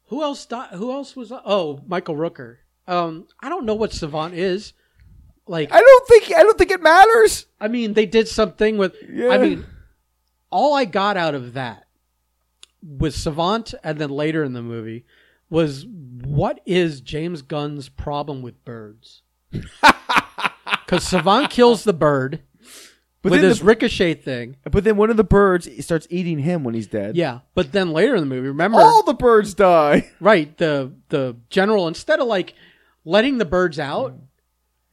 Who else? Di- who else was? Oh, Michael Rooker. Um. I don't know what Savant is. Like, I don't think I don't think it matters. I mean, they did something with. Yeah. I mean, all I got out of that with Savant, and then later in the movie, was what is James Gunn's problem with birds? Because Savant kills the bird, But with his the- ricochet thing. But then one of the birds starts eating him when he's dead. Yeah, but then later in the movie, remember? All the birds die. Right, the the general instead of like letting the birds out,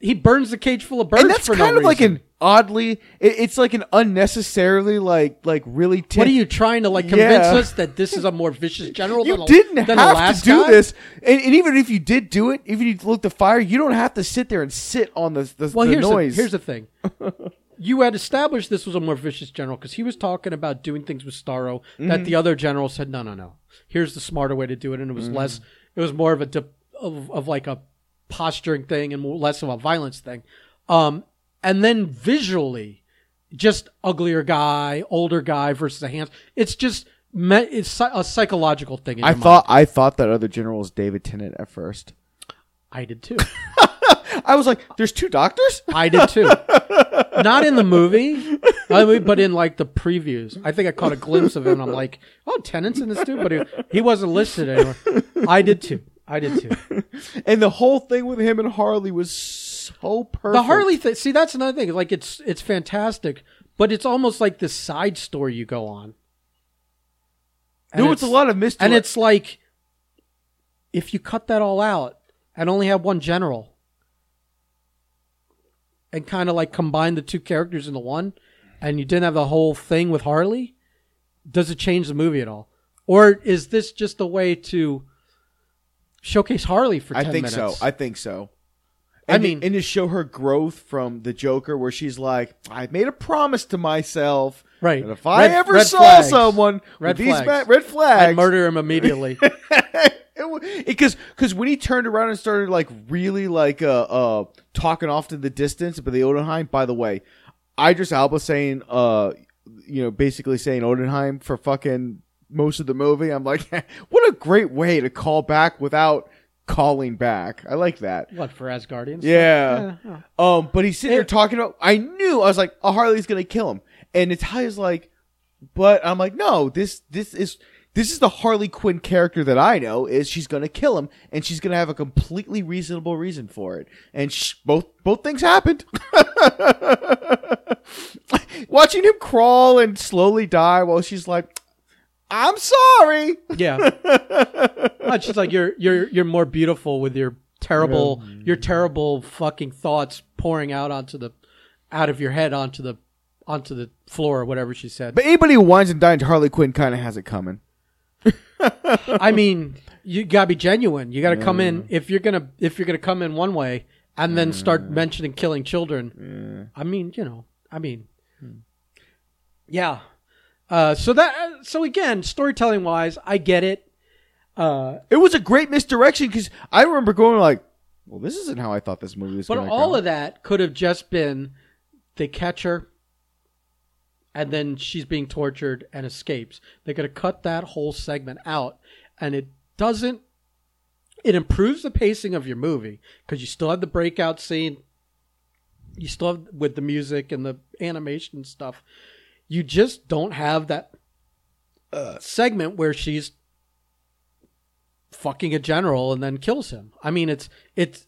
he burns the cage full of birds and that's kind no of like an oddly it, it's like an unnecessarily like like really What are you trying to like convince Yeah. us that this is a more vicious general? you than didn't than have last to do this and, and even if you did do it even if you lit the fire you don't have to sit there and sit on the, the, Well, the here's noise The, here's the thing. you had established this was a more vicious general because he was talking about doing things with Starro Mm-hmm. that the other general said, no, no, no. Here's the smarter way to do it, and it was Mm-hmm. less. It was more of a dip, of, of like a posturing thing and more, less of a violence thing. Um, and then visually, just uglier guy, older guy versus a hands. It's just me, it's a psychological thing. In I thought mind. I thought that other general was David Tennant at first I did too. I was like there's two doctors I did too. Not in the movie, but in like the previews. I think I caught a glimpse of him. and I'm like, oh, Tennant's in this too, but he, he wasn't listed anywhere. I did too. I did too. and the whole thing with him and Harley was so perfect The Harley thing. See, that's another thing. Like, it's it's fantastic, but it's almost like this side story you go on. And there was a lot of mystery and it's like if you cut that all out and only have one general and kind of like combine the two characters into one and you didn't have the whole thing with harley does it change the movie at all or is this just a way to showcase harley for 10 I think minutes so. I think so. I And mean- and to show her growth from the Joker, where she's like, "I made a promise to myself, Right. if I Red- ever red saw flags. someone Red with these flags. ma- red flags, i'd murder him immediately because because when he turned around and started like really like uh uh talking off to the distance, but the Odenheim. By the way, Idris Elba saying uh you know basically saying Odenheim for fucking most of the movie. I'm like, what a great way to call back without calling back. I like that. what for asgardians Yeah. Yeah. Um, but he's sitting there talking about. I knew I was like, oh, Harley's gonna kill him, and Natalia's like, but I'm like, no, this this is this is the Harley Quinn character that I know. Is she's gonna kill him, and she's gonna have a completely reasonable reason for it, and sh- both both things happened. Watching him crawl and slowly die while she's like, I'm sorry. Yeah. She's like you're you're you're more beautiful with your terrible your terrible fucking thoughts pouring out onto the out of your head onto the onto the floor or whatever she said. But anybody who wines and dines Harley Quinn kind of has it coming. I mean, you gotta be genuine. You gotta come in if you're gonna if you're gonna come in one way and then start mentioning killing children. I mean, you know, I mean, hmm. yeah. Uh, so that so again, storytelling wise, I get it. Uh, It was a great misdirection because I remember going like, "Well, this isn't how I thought this movie was." But all go. of that could have just been they catch her and then she's being tortured and escapes. They could have cut that whole segment out and it doesn't it improves the pacing of your movie because you still have the breakout scene you still have with the music and the animation stuff you just don't have that uh, segment where she's fucking a general and then kills him i mean it's it's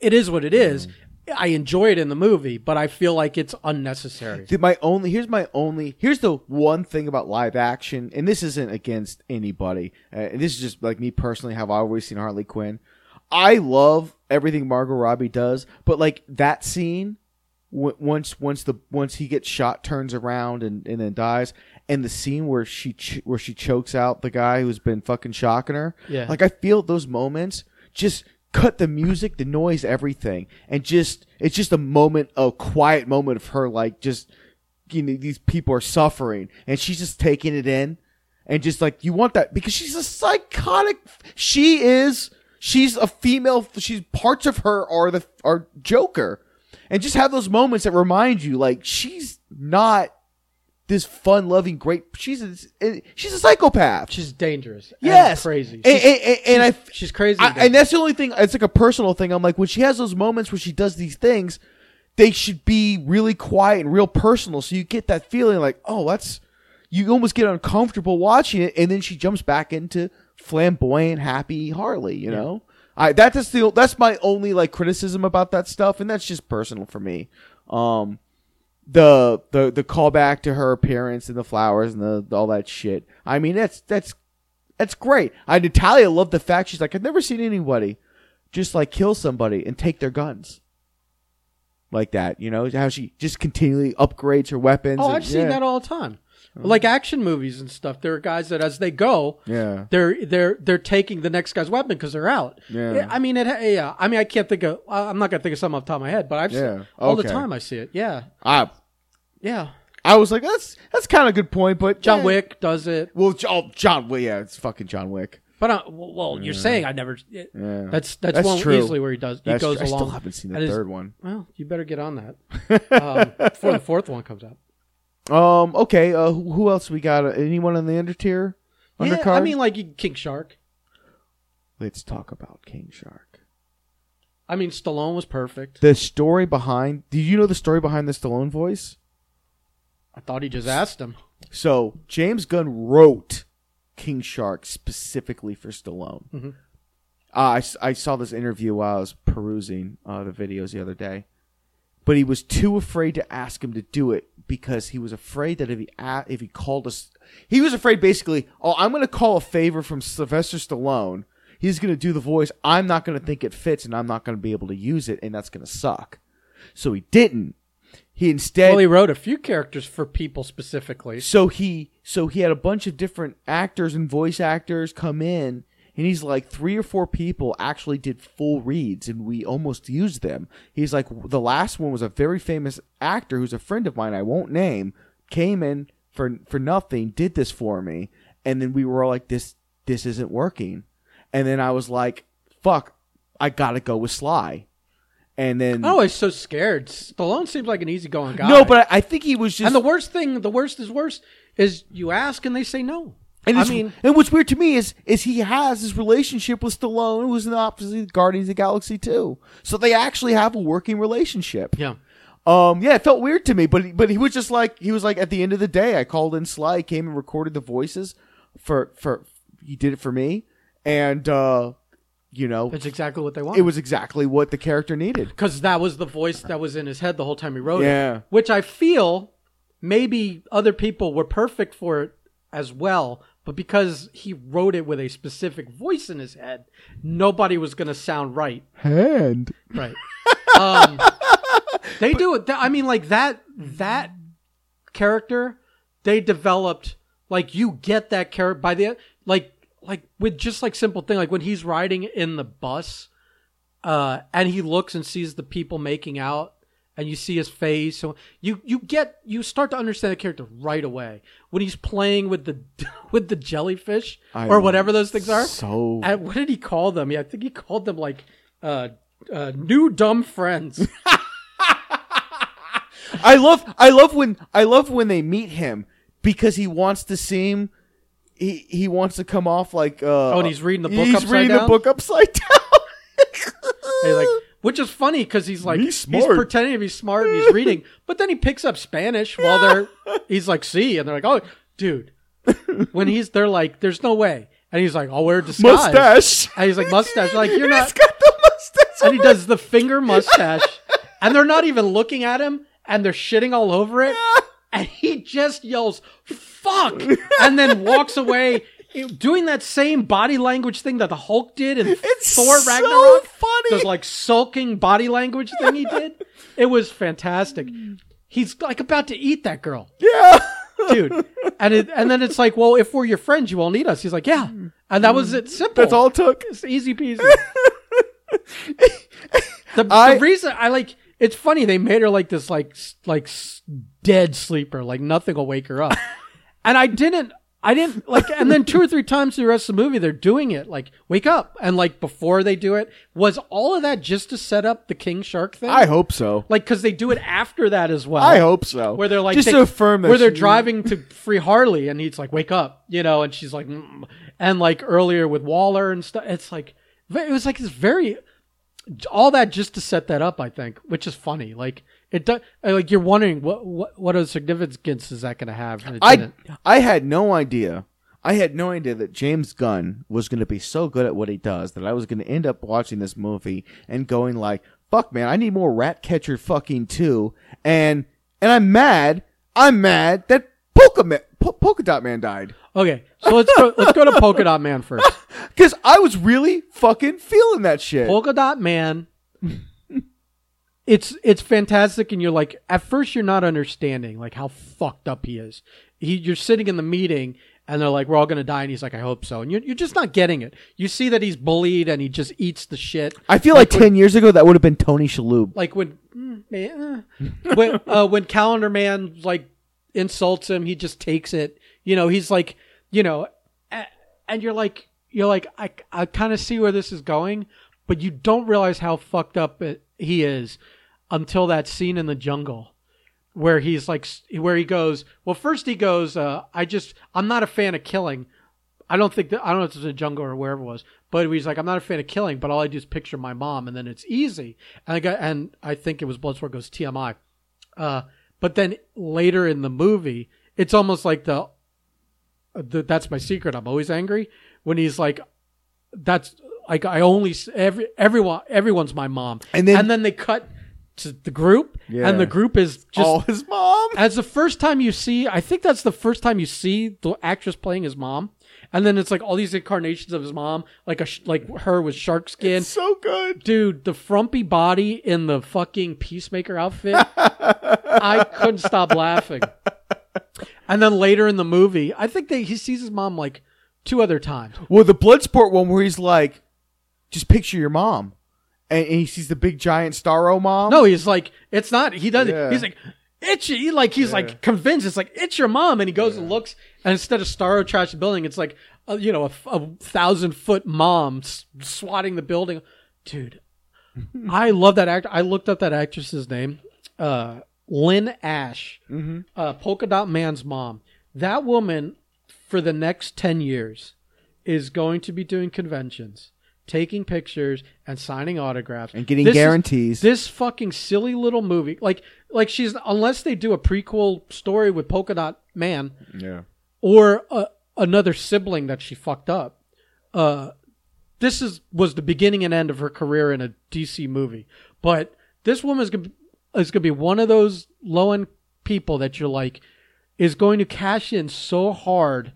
it is what it is. I enjoy it in the movie, but I feel like it's unnecessary. My only here's my only here's the one thing about live action, and this isn't against anybody. Uh, and this is just like me personally, how I've always seen Harley Quinn. I love everything Margot Robbie does, but like that scene, w- once once the once he gets shot, turns around and, and then dies, and the scene where she ch- where she chokes out the guy who's been fucking shocking her. Yeah. like I feel those moments just cut the music, the noise, everything, and just it's just a moment, a quiet moment of her like just you know these people are suffering, and she's just taking it in, and just like you want that because she's a psychotic. She is. She's a female. She's parts of her are the are Joker, and just have those moments that remind you like she's not this fun loving great. She's a, eh, she's a psychopath. She's dangerous. and yes, crazy. and, She's, and, and, and I she's crazy. I, and that's the only thing. It's like a personal thing. I'm like, when she has those moments where she does these things, they should be really quiet and real personal. So you get that feeling like, oh, that's you almost get uncomfortable watching it, and then she jumps back into flamboyant, happy Harley. You know, I that is the that's my only like criticism about that stuff, and that's just personal for me. Um, the the the callback to her appearance and the flowers and the all that shit. I mean, that's that's that's great. I Natalia loved the fact she's like, I've never seen anybody just like kill somebody and take their guns like that. You know how she just continually upgrades her weapons. Oh, and- I've seen that all the time. Like action movies and stuff. There are guys that, as they go, Yeah. they're they're they're taking the next guy's weapon because they're out. Yeah. I mean, it. Yeah. I mean, I can't think of. I'm not gonna think of something off the top of my head, but I've Yeah. seen all the time. I see it. Yeah. I Yeah. I was like, that's that's kind of a good point, but John yeah. Wick does it, Well, oh, John Wick. Yeah, it's fucking John Wick. but uh, well, well, you're saying I never. It, Yeah. That's that's, That's one true. easily where he does. He That's goes true. I still haven't seen the his- third one. Well, you better get on that um, before the fourth one comes out. Um. Okay. Uh. Who, who else we got? Anyone on the undertier? Yeah, Undercard? I mean, like you- King Shark. let's talk about King Shark. I mean, Stallone was perfect. The story behind. Do you know the story behind the Stallone voice? I thought he just asked him. So James Gunn wrote King Shark specifically for Stallone. Mhm. Uh, I, s- I saw this interview while I was perusing uh, the videos the other day, but he was too afraid to ask him to do it because he was afraid that if he if he called us, he was afraid basically. Oh, I'm going to call a favor from Sylvester Stallone. He's going to do the voice. I'm not going to think it fits, and I'm not going to be able to use it, and that's going to suck. So he didn't. He instead Well, he wrote a few characters for people specifically. so he so he had a bunch of different actors and voice actors come in and he's like three or four people actually did full reads and we almost used them he's like the last one was a very famous actor who's a friend of mine i won't name came in for for nothing did this for me and then we were all like this this isn't working and then i was like fuck i gotta go with sly and then oh, I was so scared. Stallone seems like an easygoing guy. no but I, I think he was just and the worst thing, the worst is worse, is you ask and they say no. And I mean, and what's weird to me is is he has his relationship with Stallone, who's in the opposite of Guardians of the Galaxy too. So they actually have a working relationship. yeah. Um, yeah, it felt weird to me, but he, but he was just like he was like at the end of the day, I called in Sly, came and recorded the voices for for he did it for me, and uh, you know, It's exactly what they want. it was exactly what the character needed. because that was the voice that was in his head the whole time he wrote Yeah. it. Which I feel maybe other people were perfect for it as well, but because he wrote it with a specific voice in his head, nobody was going to sound right. Hand. Right. um, they do it. I mean, like that that character they developed. Like you get that character by the like like with just like simple thing like when he's riding in the bus, uh, and he looks and sees the people making out. And you see his face, so you you get you start to understand the character right away when he's playing with the with the jellyfish I or whatever those things are. So And what did he call them? Yeah, I think he called them like uh, uh, new dumb friends. I love I love when I love when they meet him because he wants to seem he he wants to come off like uh Oh, and he's reading the book he's upside reading down? the book upside down. Like, which is funny because he's like He's he's, pretending to be smart and he's reading, but then he picks up Spanish while they're he's like, "See," and they're like, "Oh, dude." When he's they're like, "There's no way," and he's like, "I'll wear a disguise." Mustache. And he's like, "Mustache." Like you're He's not. got the mustache. And he does the finger mustache, and they're not even looking at him, and they're shitting all over it. and he just yells "fuck" and then walks away, doing that same body language thing that the Hulk did in It's Thor so Ragnarok. funny. Those like sulking body language thing he did. It was fantastic. He's like about to eat that girl, yeah. dude. And it, and then it's like, well, if we're your friends, you won't eat us. He's like, yeah. And that was it. Simple. That's all it took. It's easy peasy. the, I- the reason I like it's funny they made her like this like like dead sleeper like nothing will wake her up, and I didn't I didn't like and then two or three times through the rest of the movie they're doing it like wake up and like before they do it was all of that just to set up the King Shark thing I hope so. like because they do it after that as well I hope so. where they're like just they- to affirm that where they're she- driving to free Harley and he's like wake up you know and she's like mm. and like earlier with Waller and stuff it's like it was like this very all that just to set that up I think which is funny like it does uh, like you're wondering what what what other significance is that going to have I didn't. I had no idea. I had no idea that James Gunn was going to be so good at what he does that I was going to end up watching this movie and going like, "Fuck, man, I need more Ratcatcher fucking too." And and I'm mad. I'm mad that Polka, Man, po- Polka Dot Man died Okay, so let's go. let's go to Polka Dot Man first. because I was really fucking feeling that shit. Polka Dot Man. It's it's fantastic, and you're like at first you're not understanding like how fucked up he is. He, you're sitting in the meeting, and they're like, "We're all gonna die," and he's like, "I hope so," and you're you're just not getting it. You see that he's bullied, and he just eats the shit. I feel like, ten years ago that would have been Tony Shalhoub. like when mm, uh, when uh, when Calendar Man like insults him, he just takes it. You know, he's like, you know, a- and you're like, you're like, I I kind of see where this is going, but you don't realize how fucked up it, he is until that scene in the jungle. Where he's like, where he goes. Well, first he goes. Uh, I just, I'm not a fan of killing. I don't think that I don't know if it's a jungle or wherever it was, but he's like, I'm not a fan of killing, but all I do is picture my mom, and then it's easy. And I got, and I think it was Bloodsport goes TMI. Uh, but then later in the movie, it's almost like the, the that's my secret. I'm always angry when he's like, that's like I only every everyone everyone's my mom, And then- and then they cut to the group, Yeah. and the group is just oh, his mom. as the first time you see, I think that's the first time you see the actress playing his mom, and then it's like all these incarnations of his mom, like a like her with shark skin. so good. Dude, the frumpy body in the fucking peacemaker outfit, I couldn't stop laughing. And then later in the movie, I think that he sees his mom like two other times. Well, the Bloodsport one where he's like, just picture your mom, and, he sees the big giant Starro mom. No, he's like, it's not. He does. Yeah. He's like, it's you. Like he's like convinced. It's like it's your mom, and he goes and looks, and instead of Starro trash the building, it's like a, you know a thousand foot mom s- swatting the building. Dude, I love that actor. I looked up that actress's name, uh, Lynne Ashe, uh, Polka Dot Man's mom. That woman, for the next ten years, is going to be doing conventions. Taking pictures and signing autographs And getting This is- guarantees. this fucking silly little movie, like like she's unless they do a prequel story with Polka Dot Man yeah. or a, another sibling that she fucked up. Uh, this is was the beginning and end of her career in a DC movie. But this woman is gonna, is gonna be one of those low end people that you're like is going to cash in so hard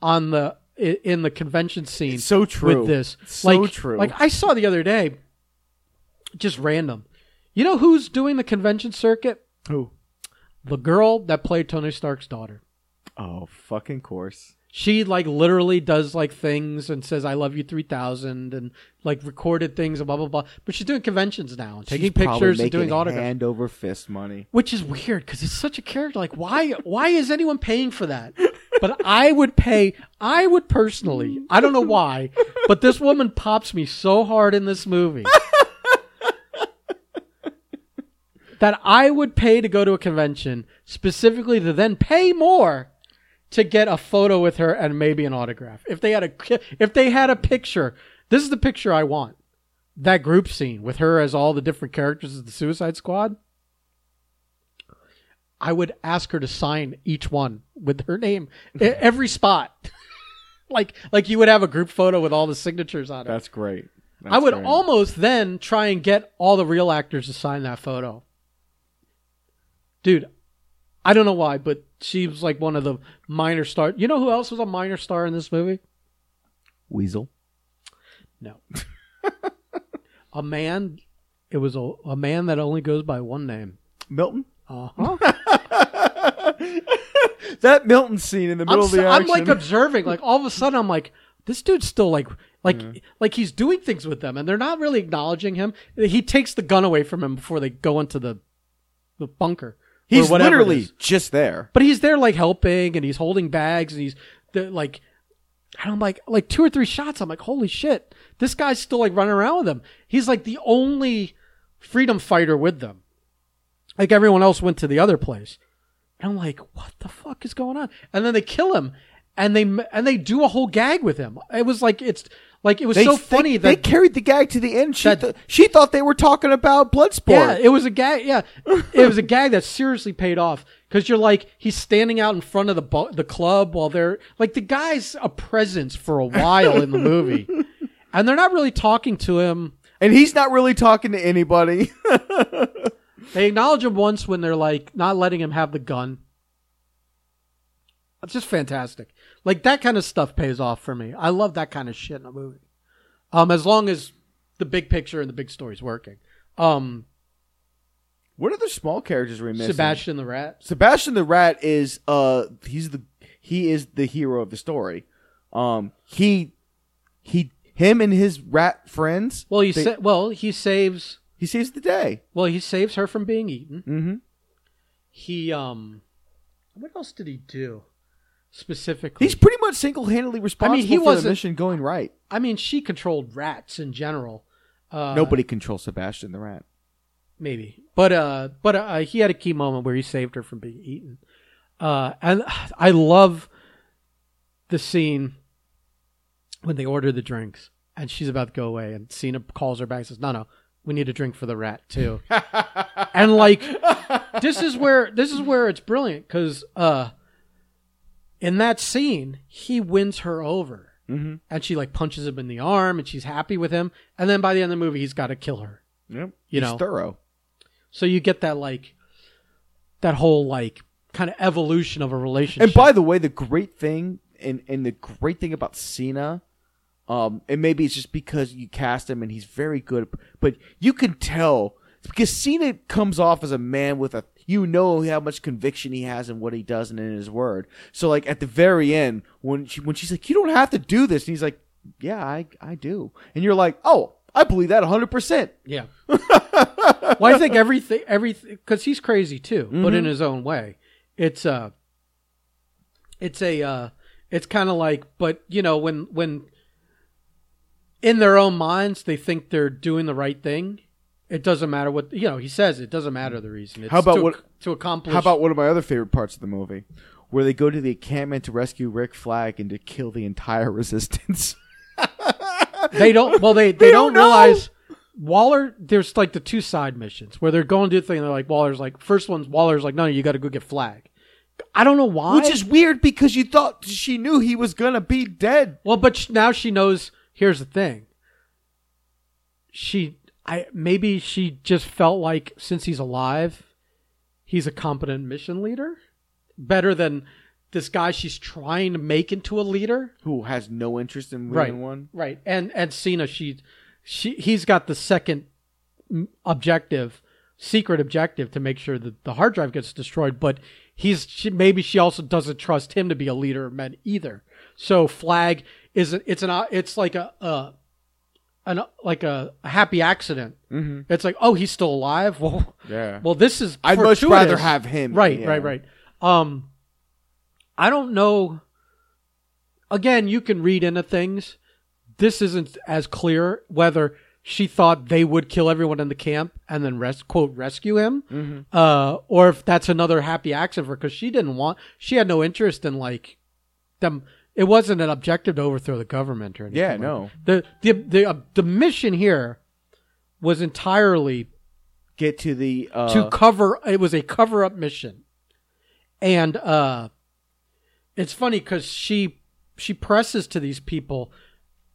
on the i- in the convention scene. It's so true. with this. So like, true. Like I saw the other day, just random. You know who's doing the convention circuit? Who? The girl that played Tony Stark's daughter. Oh, fucking course. She like literally does like things and says "I love you 3000" and like recorded things and blah blah blah. But she's doing conventions now and taking She's pictures and doing autographs, hand over fist money. which is weird because it's such a character. Like why why is anyone paying for that? But I would pay. I would personally. I don't know why, but this woman pops me so hard in this movie. that I would pay to go to a convention specifically to then pay more to get a photo with her and maybe an autograph. If they had a if they had a picture, this is the picture I want. That group scene with her as all the different characters of the Suicide Squad. I would ask her to sign each one with her name, every spot. like like you would have a group photo with all the signatures on it. That's great. I would great. almost then try and get all the real actors to sign that photo. Dude, I don't know why, but she was like one of the minor star. You know who else was a minor star in this movie? Weasel. No. a man. It was a, a man that only goes by one name. Milton. Uh huh. That Milton scene in the middle I'm, of the so- I'm like observing. Like all of a sudden, I'm like, this dude's still like, like, like he's doing things with them, and they're not really acknowledging him. He takes the gun away from him before they go into the, the bunker. He's literally just there. but he's there like helping, and he's holding bags, and he's like, and I'm like, like two or three shots. I'm like, holy shit, this guy's still like running around with them. He's like the only freedom fighter with them. Like everyone else went to the other place. And I'm like, what the fuck is going on? And then they kill him, and they and they do a whole gag with him. It was like it's like it was They, so funny they, that they carried the gag to the end. She, That- th- she thought they were talking about Bloodsport. yeah, it was a gag. Yeah, it was a gag that seriously paid off because you're like he's standing out in front of the bu- the club while they're like the guy's a presence for a while in the movie, and they're not really talking to him. and he's not really talking to anybody. They acknowledge him once when they're like not letting him have the gun. It's just fantastic. Like that kind of stuff pays off for me. I love that kind of shit in a movie. Um, as long as the big picture and the big story's working. Um, What the small characters we missing? Sebastian the Rat. Sebastian the Rat is uh he's the he is the hero of the story. Um he he him and his rat friends. Well, he they- sa- well he saves he saves the day. well he saves her from being eaten. Mm-hmm. He um, what else did he do specifically? He's pretty much single handedly responsible he for the wasn't- mission going right. I mean, she controlled rats in general. Uh, Nobody controls Sebastian the Rat. maybe, but uh, but uh, he had a key moment where he saved her from being eaten. Uh, and I love the scene when they order the drinks and she's about to go away, and Cena calls her back and says, "No, no, we need a drink for the rat too." and like, this is where this is where it's brilliant because uh, in that scene he wins her over. Mm-hmm. And she like punches him in the arm, and she's happy with him. And then by the end of the movie, he's got to kill her. Yep. You He's know. thorough. So you get that like that whole like kind of evolution of a relationship. And by the way, the great thing and and the great thing about Cena, um, and maybe it's just because you cast him and he's very good, but you can tell because Cena comes off as a man with a you know how much conviction he has in what he does and in his word. So like at the very end, when she when she's like, "You don't have to do this," and he's like, "Yeah, I I do," and you're like, "Oh, I believe that 100." percent yeah. well, I think everything everything because he's crazy too, but Mm-hmm. in his own way. It's uh it's a uh it's kind of like but you know when when in their own minds they think they're doing the right thing it doesn't matter what you know he says it doesn't matter the reason. It's How about to, what- to accomplish How about one of my other favorite parts of the movie, where they go to the encampment to rescue Rick Flag and to kill the entire resistance? they don't well they they, They don't, don't realize Waller there's like the two side missions where they're going to do the thing they're like Waller's like first one's Waller's like no you got to go get flag. I don't know why. Which is weird because you thought she knew he was gonna be dead. well but now she knows here's the thing. She I maybe she just felt like since he's alive he's a competent mission leader better than this guy she's trying to make into a leader. Who has no interest in right. winning one? right. And and Cena she she he's got the second objective secret objective to make sure that the hard drive gets destroyed but he's she, maybe she also doesn't trust him to be a leader of men either. So flag is a- it's an it's like a uh an like a, a happy accident Mm-hmm. it's like oh he's still alive well Yeah. well this is I'd much rather have him. Right, yeah. right, right. Um, I don't know. Again, you can read into things. This isn't as clear whether she thought they would kill everyone in the camp and then res- quote rescue him, Mm-hmm. uh, or if that's another happy accident for because she didn't want. She had no interest in like them. It wasn't an objective to overthrow the government or anything. Yeah, like no. that. The the the uh, the mission here was entirely Get to the uh, to cover it was a cover up mission and uh it's funny because she she presses to these people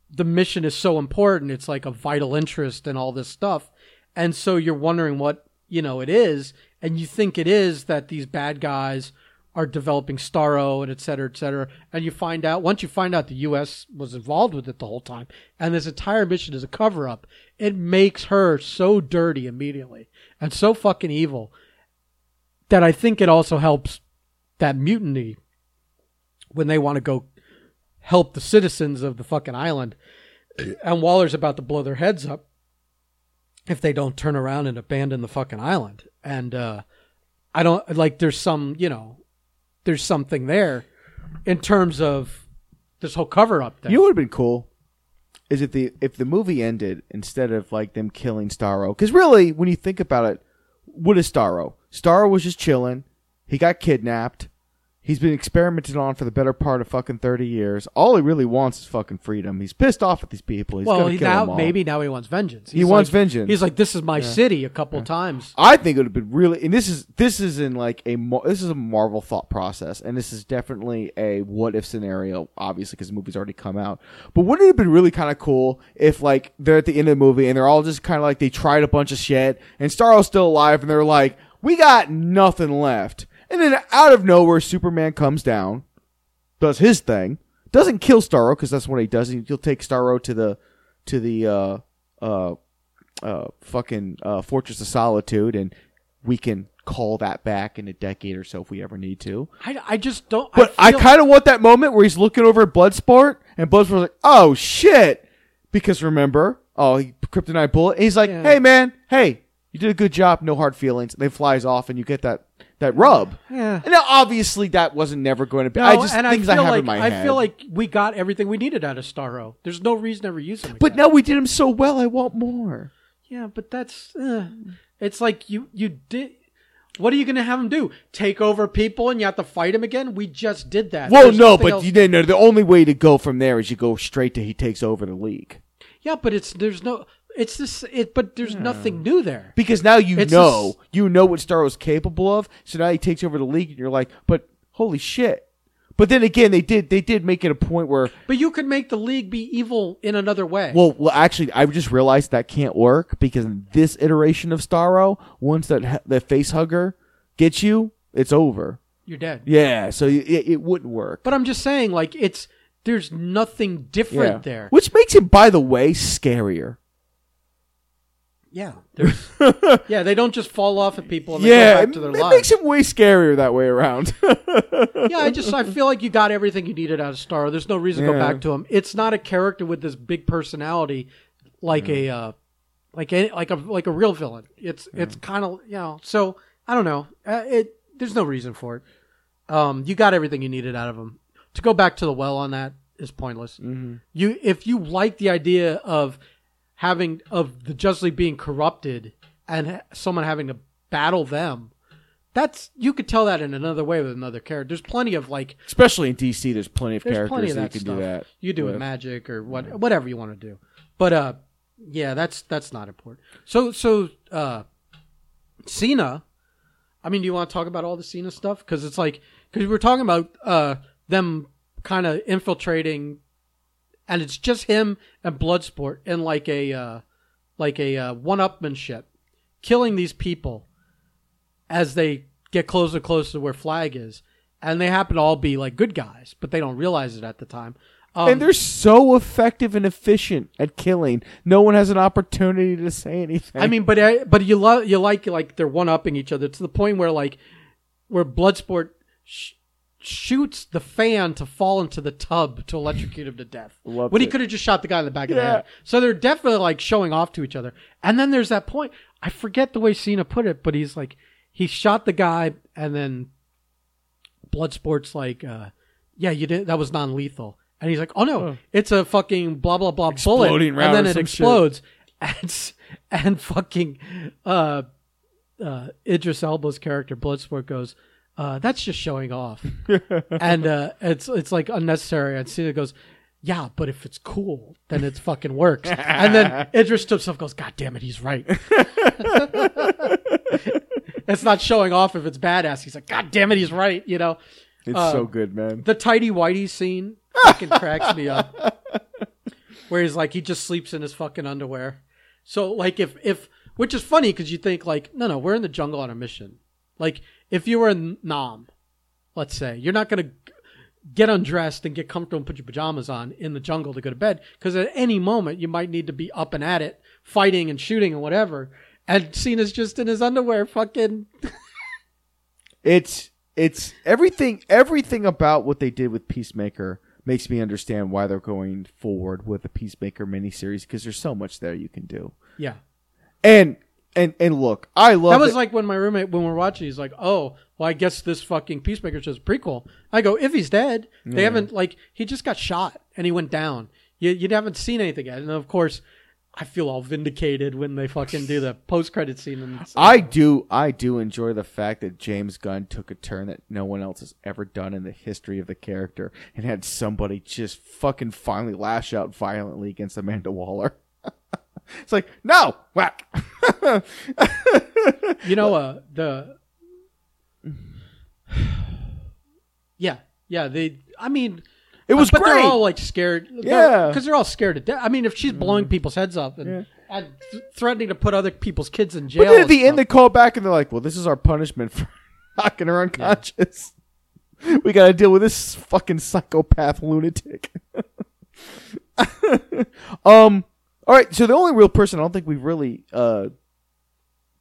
the mission is so important it's like a vital interest and all this stuff and so you're wondering what you know it is and you think it is that these bad guys are developing Starro and et cetera, et cetera. And you find out, once you find out the U.S. was involved with it the whole time, and this entire mission is a cover up, it makes her so dirty immediately and so fucking evil that I think it also helps that mutiny when they want to go help the citizens of the fucking island. And Waller's about to blow their heads up if they don't turn around and abandon the fucking island. And uh, I don't like. There's some, you know, there's something there in terms of this whole cover up thing. You would have been cool is if the if the movie ended instead of like them killing Starro. Because really, when you think about it, what is Starro? Starro was just chilling. He got kidnapped. He's been experimented on for the better part of fucking thirty years. All he really wants is fucking freedom. He's pissed off at these people. He's well, gonna he kill now them all. maybe now he wants vengeance. He wants like- vengeance. He's like, this is my city a couple times. I think it would have been really, and this is this is in like a Mar- this is a Marvel thought process, and this is definitely a what if scenario, obviously because the movie's already come out. But wouldn't it have been really kind of cool if like they're at the end of the movie and they're all just kind of like they tried a bunch of shit, and Starro's still alive, and they're like, we got nothing left, and then out of nowhere, Superman comes down, does his thing, doesn't kill Starro because that's what he does. He'll take Starro to the to the uh uh uh, fucking uh, Fortress of Solitude, and we can call that back in a decade or so if we ever need to. I, I just don't. But I, feel- kind of want that moment where he's looking over at Bloodsport, and Bloodsport's like, "Oh shit!" Because remember, oh, he kryptonite bullet. He's like, Yeah. "Hey man, hey, you did a good job. No hard feelings." Then flies off, and you get that that rub. Yeah. And now, obviously, that wasn't never going to be. No, I just and things I I, feel have like in my I head. feel like we got everything we needed out of Starro. There's no reason to ever use him. but now we did him so well. I want more. yeah, but that's uh, it's like you you did. What are you going to have him do? Take over people and you have to fight him again? We just did that. Well, There's no, but else- you didn't know. The only way to go from there is you go straight to he takes over the league. yeah, but it's there's no it's this it, but there's nothing new there. Because now you It's know, just- you know what Starro's capable of. So now he takes over the league, and you're like, but holy shit! But then again, they did they did make it a point where, But you could make the league be evil in another way. well, well actually, I just realized that can't work because in this iteration of Starro, once that that face hugger gets you, it's over. You're dead. Yeah, so it, it wouldn't work. But I'm just saying, like it's there's nothing different Yeah. there. which makes him, by the way, scarier. Yeah, there's, yeah, they don't just fall off at people and they Yeah, go it, back to their it lives. makes him way scarier that way around. yeah, I just I feel like you got everything you needed out of Star. There's no reason to go Yeah. back to him. It's not a character with this big personality like a uh, like a like a like a real villain. It's it's kind of you know. So I don't know. Uh, it there's no reason for it. Um, you got everything you needed out of him. To go back to the well on that is pointless. You if you like the idea of having of the Justice League being corrupted and someone having to battle them. That's you could tell that in another way with another character. There's plenty of like Especially in DC, there's plenty of there's characters plenty of that that you can do that. You do it with. magic or what whatever you want to do. But uh yeah, that's that's not important. So so uh Cena I mean, do you want to talk about all the Cena stuff cuz it's like cuz we're talking about uh them kind of infiltrating and it's just him and Bloodsport in like a uh like a uh, one-upmanship killing these people as they get closer and closer to where Flag is, and they happen to all be like good guys, but they don't realize it at the time. Um, and they're so effective and efficient at killing. No one has an opportunity to say anything. I mean, but uh, but you love you like like they're one upping each other to the point where like where Bloodsport sh- shoots the fan to fall into the tub to electrocute him to death. Loved when he it. could have just shot the guy in the back of the head. So they're definitely like showing off to each other. And then there's that point. I forget the way Cena put it, but he's like he shot the guy and then Bloodsport's like, uh, yeah, you did that was non lethal. And he's like, oh no, Oh. it's a fucking blah blah blah bullet, Exploding and then it shit. explodes, and and fucking uh, uh, Idris Elba's character Bloodsport goes, uh, that's just showing off, and uh, it's it's like unnecessary. And Cena goes, yeah, but if it's cool, then it's fucking works. and then Idris to himself goes, God damn it, he's right. it's not showing off if it's badass. He's like, God damn it, he's right. You know, it's uh, so good, man. the tidy whitey scene fucking cracks me up. Where he's like, he just sleeps in his fucking underwear. So like, if if which is funny because you think like, no, no, we're in the jungle on a mission. Like, if you were a nom, let's say, you're not gonna get undressed and get comfortable and put your pajamas on in the jungle to go to bed because at any moment you might need to be up and at it, fighting and shooting and whatever. And Cena's just in his underwear, fucking. It's it's everything everything about what they did with Peacemaker makes me understand why they're going forward with the Peacemaker miniseries because there's so much there you can do. Yeah. And and and look, I love That was it. like when my roommate, when we we're watching, he's like, "Oh, well, I guess this fucking Peacemaker is a prequel." I go, "If he's dead, they haven't like he just got shot and he went down. You you haven't seen anything yet." And of course, I feel all vindicated when they fucking do the post credit scene. And I do I do enjoy the fact that James Gunn took a turn that no one else has ever done in the history of the character and had somebody just fucking finally lash out violently against Amanda Waller. It's like, no, whack. you know, uh, the yeah, yeah. They, I mean, It was but great. they're all like scared. Yeah. because they're all scared to death. I mean, if she's blowing people's heads off and, and th- threatening to put other people's kids in jail, but then at the end, they call back and they're like, well, this is our punishment for knocking her unconscious. We got to deal with this fucking psychopath lunatic. um. All right. So the only real person I don't think we've really uh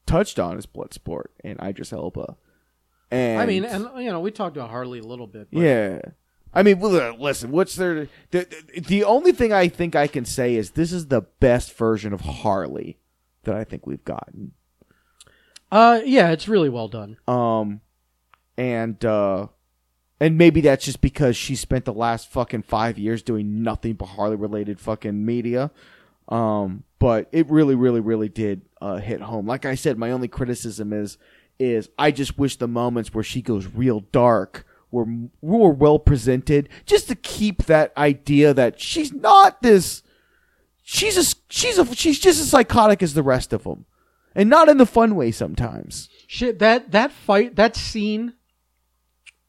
touched on is Bloodsport and Idris Elba. And I mean, and you know, we talked about Harley a little bit. But yeah. I mean, uh, listen. What's there? The, the the only thing I think I can say is this is the best version of Harley that I think we've gotten. uh, yeah, it's really well done. Um, and uh, and maybe that's just because she spent the last fucking five years doing nothing but Harley related fucking media. Um, but it really, really, really did uh, hit home. Like I said, my only criticism is is I just wish the moments where she goes real dark were more well presented, just to keep that idea that she's not this. She's a she's a she's just as psychotic as the rest of them, and not in the fun way sometimes. Shit, that that fight, that scene,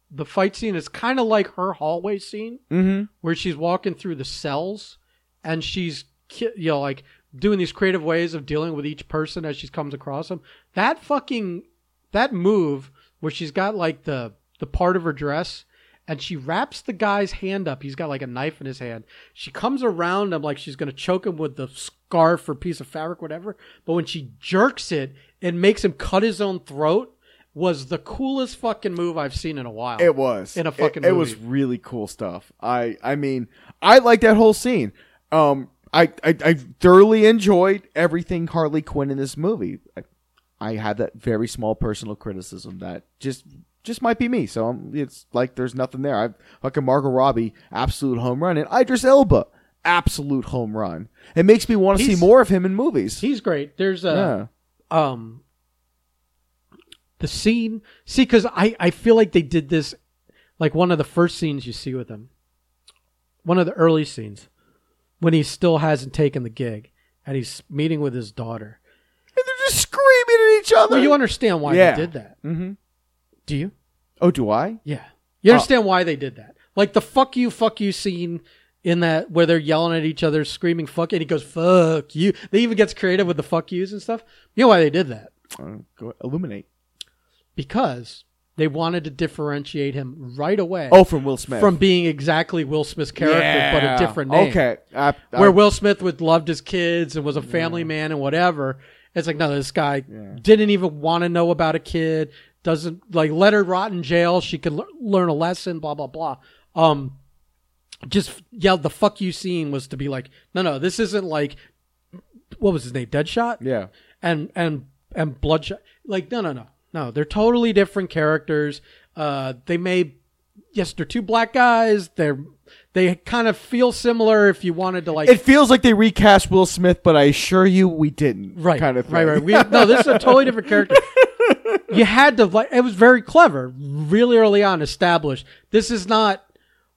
the fight scene is kind of like her hallway scene Mm-hmm. where she's walking through the cells and she's you know like doing these creative ways of dealing with each person as she comes across them. That fucking that move where she's got like the the part of her dress and she wraps the guy's hand up. He's got like a knife in his hand. She comes around him like she's gonna choke him with the scarf or piece of fabric, whatever. But when she jerks it and makes him cut his own throat, was the coolest fucking move I've seen in a while. It was In a fucking It, was movie. really cool stuff. I I mean, I like that whole scene. Um, I, I I thoroughly enjoyed everything Harley Quinn in this movie. I, I had that very small personal criticism that just just might be me. So um, it's like there's nothing there. I fucking Margot Robbie, absolute home run, and Idris Elba, absolute home run. It makes me want to see more of him in movies. He's great. There's a yeah. um the scene see because i i feel like they did this like one of the first scenes you see with him one of the early scenes when he still hasn't taken the gig and he's meeting with his daughter And they're just screaming at each other. well you understand why Yeah. they did that mm-hmm. do you Oh, do I? yeah you understand why they did that like the fuck you fuck you scene in that where they're yelling at each other screaming fuck and he goes fuck you they even gets creative with the fuck yous and stuff you know why they did that Uh, go illuminate. because they wanted to differentiate him right away Oh, from Will Smith. from being exactly Will Smith's character, but a different name. Okay. I, I, Where Will Smith would loved his kids and was a family man and whatever. It's like, no, this guy didn't even want to know about a kid. Doesn't like let her rot in jail. She could l- learn a lesson. Blah blah blah. Um, just yeah, the fuck you scene was to be like, no, no, this isn't like what was his name, Deadshot yeah. and and and bloodshot like no no no no they're totally different characters uh they may yes they're two black guys they're they kind of feel similar if you wanted to like It feels like they recast Will Smith, but I assure you we didn't. right Kind of thing. right right we, no this is a totally different character you had to like it was very clever really early on established this is not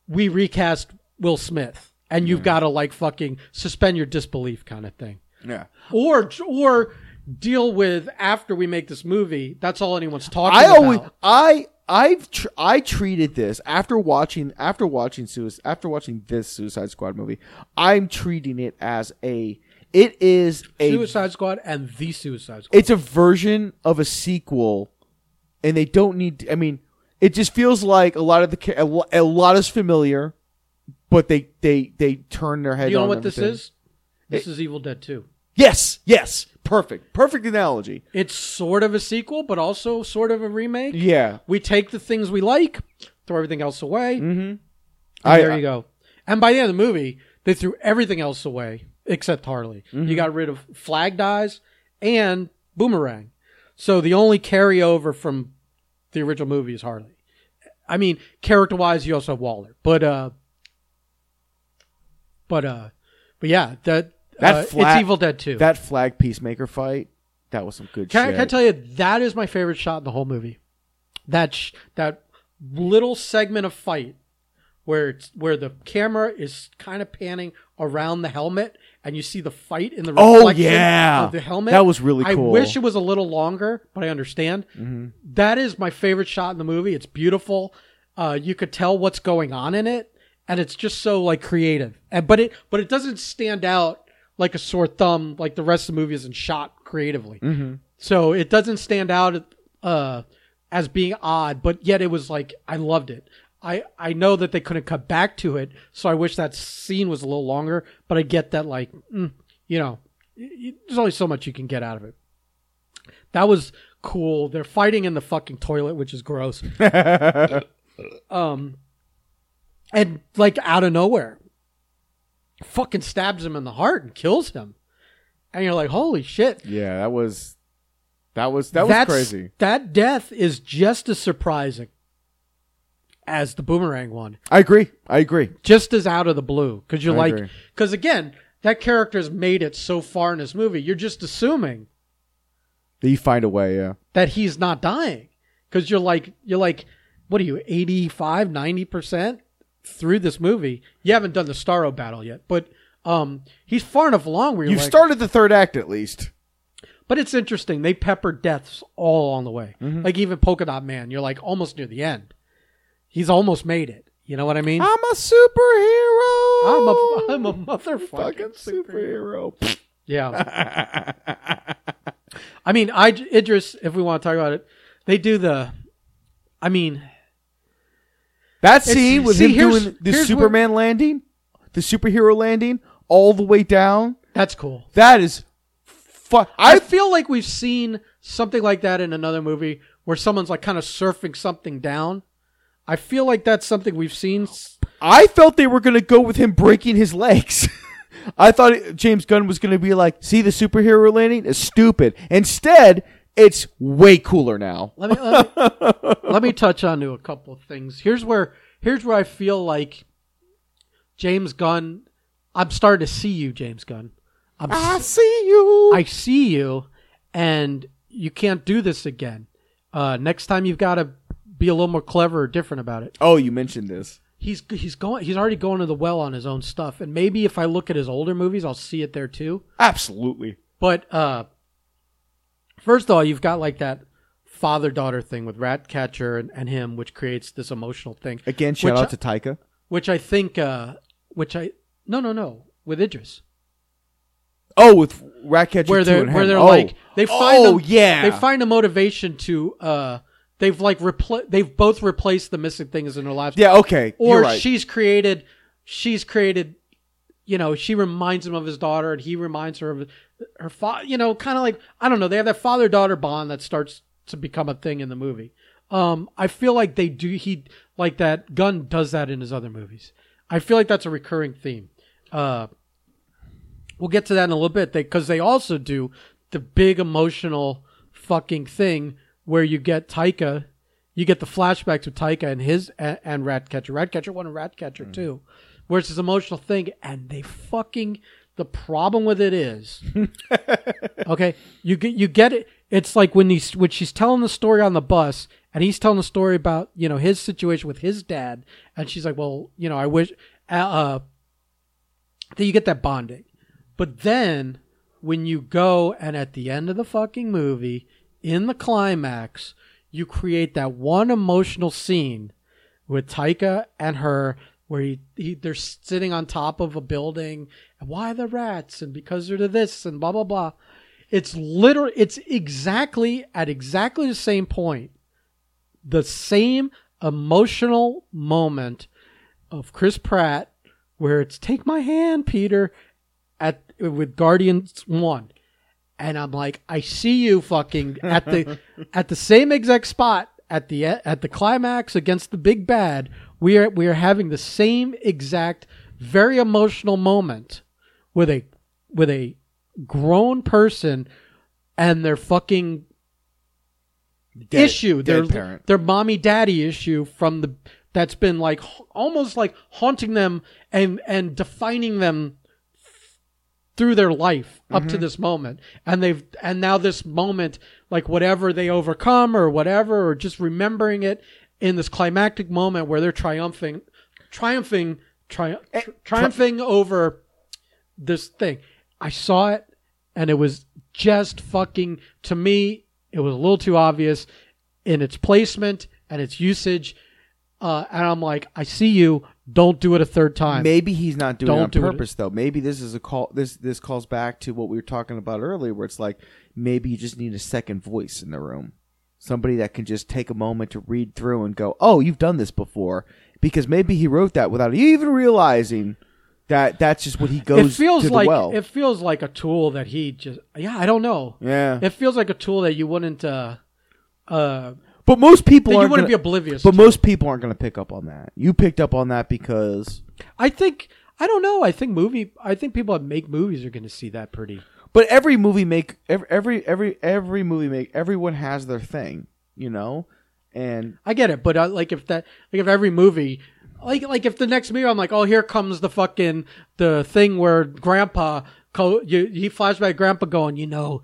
we recast will smith and you've got to like fucking suspend your disbelief kind of thing yeah. or or deal with after we make this movie. That's all anyone's talking about. I about. always I I've tr- I treated this after watching after watching Suicide after watching this Suicide Squad movie. I'm treating it as a it is a Suicide Squad and the Suicide Squad. it's a version of a sequel, and they don't need. I mean, it just feels like a lot of the a lot is familiar, but they they they turn their head. You know what this is? This is Evil Dead 2. Yes, yes, perfect, perfect analogy. It's sort of a sequel, but also sort of a remake. Yeah, We take the things we like, throw everything else away. mm-hmm. And I, there you go. And by the end of the movie, they threw everything else away except Harley. Mm-hmm. You got rid of Flag Dies and Boomerang. So the only carryover from the original movie is Harley. I mean, character wise, you also have Waller, but uh, but uh, but yeah, that That uh, flat- it's Evil Dead 2. That flag peacemaker fight, that was some good Can I, can I tell you that is my favorite shot in the whole movie? That sh- that little segment of fight where it's where the camera is kind of panning around the helmet and you see the fight in the Oh, yeah. of the helmet. That was really cool. I wish it was a little longer, but I understand. That is my favorite shot in the movie. It's beautiful. Uh, you could tell what's going on in it, and it's just so like creative. And but it but it doesn't stand out like a sore thumb like the rest of the movie isn't shot creatively. Mm-hmm. So it doesn't stand out uh, as being odd, but yet it was like I loved it. I I know that they couldn't cut back to it, so I wish that scene was a little longer. But I get that, like, mm, you know, y- y- there's only so much you can get out of it. That was cool. They're fighting in the fucking toilet, which is gross. um, and like out of nowhere, fucking stabs him in the heart and kills him. And you're like, holy shit. Yeah, that was that was that was That's- crazy. That death is just as surprising as the boomerang one, I agree. I agree. just as out of the blue. Because you're I like, because again, that character's made it so far in this movie. You're just assuming that You find a way. Yeah. that he's not dying. Because you're like, you're like, what are you, 85, 90% through this movie? You haven't done the Starro battle yet, but um, he's far enough along where you're You've like, started the third act at least. But it's interesting. They pepper deaths all along the way. Mm-hmm. Like even Polka Dot Man, you're like almost near the end. He's almost made it. You know what I mean? I'm a superhero. I'm a I'm a motherfucking superhero. superhero. Yeah. I mean, I Idris. If we want to talk about it, they do the. I mean, that scene with see, him here's- doing the here's Superman landing, the superhero landing, all the way down. that's cool. That is, fu- I I feel like we've seen something like that in another movie where someone's like kind of surfing something down. I feel like that's something we've seen. s- I felt they were gonna go with him breaking his legs. I thought it- James Gunn was gonna be like, "See the superhero landing? It's stupid." Instead, it's way cooler now. Let me let me, let me touch on to a couple of things. Here's where here's where I feel like James Gunn. I'm starting to see you, James Gunn. I'm I see you. I see you, and you can't do this again. Uh, next time you've got to be a little more clever or different about it. oh, you mentioned this. He's he's going he's already going to the well on his own stuff, and maybe if I look at his older movies, I'll see it there too. Absolutely. But uh, first of all, you've got like that father daughter thing with Ratcatcher and, and him, which creates this emotional thing. Again, shout out I- to Taika. Which I think, uh, which I no no no with Idris, Oh, with Ratcatcher where they're and where they're oh. like they find oh yeah, they find a motivation to uh they've like repl- they've both replaced the missing things in their lives. yeah. Okay, or you're right. she's created she's created you know she reminds him of his daughter and he reminds her of her father you know kind of like i don't know they have that father daughter bond that starts to become a thing in the movie. Um i feel like they do he like that gunn does that in his other movies. I feel like that's a recurring theme. Uh we'll get to that in a little bit. Because they also do the big emotional fucking thing where you get Taika, you get the flashbacks with Taika and his and, and Ratcatcher, Ratcatcher one and Ratcatcher two, where it's this emotional thing, and they fucking. The problem with it is, okay, you get you get it. It's like when he's when she's telling the story on the bus, and he's telling the story about you know his situation with his dad, and she's like, well, you know, I wish. Uh, uh, then you get that bonding. But then when you go and at the end of the fucking movie, in the climax, you create that one emotional scene with Taika and her where he, he they're sitting on top of a building and why the rats and because they're to this and blah blah blah. It's literally it's exactly at exactly the same point, the same emotional moment of Chris Pratt where it's take my hand, Peter, at with Guardians One, and I'm like, I see you fucking at the at the same exact spot at the at the climax against the big bad. We are we are having the same exact very emotional moment with a with a grown person and their fucking Dead- issue, dead their parent. their mommy daddy issue from the that's been like almost like haunting them and and defining them through their life up Mm-hmm. to this moment and they've and now this moment like whatever they overcome or whatever or just remembering it in this climactic moment where they're triumphing triumphing tri- Eh, tri- triumphing over this thing i saw it and it was just fucking to me it was a little too obvious in its placement and its usage uh, and i'm like i see you don't do it a third time Maybe he's not doing it Don't on do it. purpose though. Maybe this is a call. This this calls back to what we were talking about earlier, where it's like maybe you just need a second voice in the room, somebody that can just take a moment to read through and go, "Oh, you've done this before," because maybe he wrote that without even realizing that that's just what he goes it feels like well. it feels like a tool that he just yeah i don't know yeah, it feels like a tool that you wouldn't uh uh but most people you wouldn't gonna, be oblivious But to. most people aren't going to pick up on that. You picked up on that because. i think i don't know i think movie i think people that make movies are going to see that pretty But every movie make every every every every movie make everyone has their thing, you know, and i get it but uh, like if that like if every movie like like if the next movie i'm like oh here comes the fucking the thing where grandpa co- you, he flashback grandpa going you know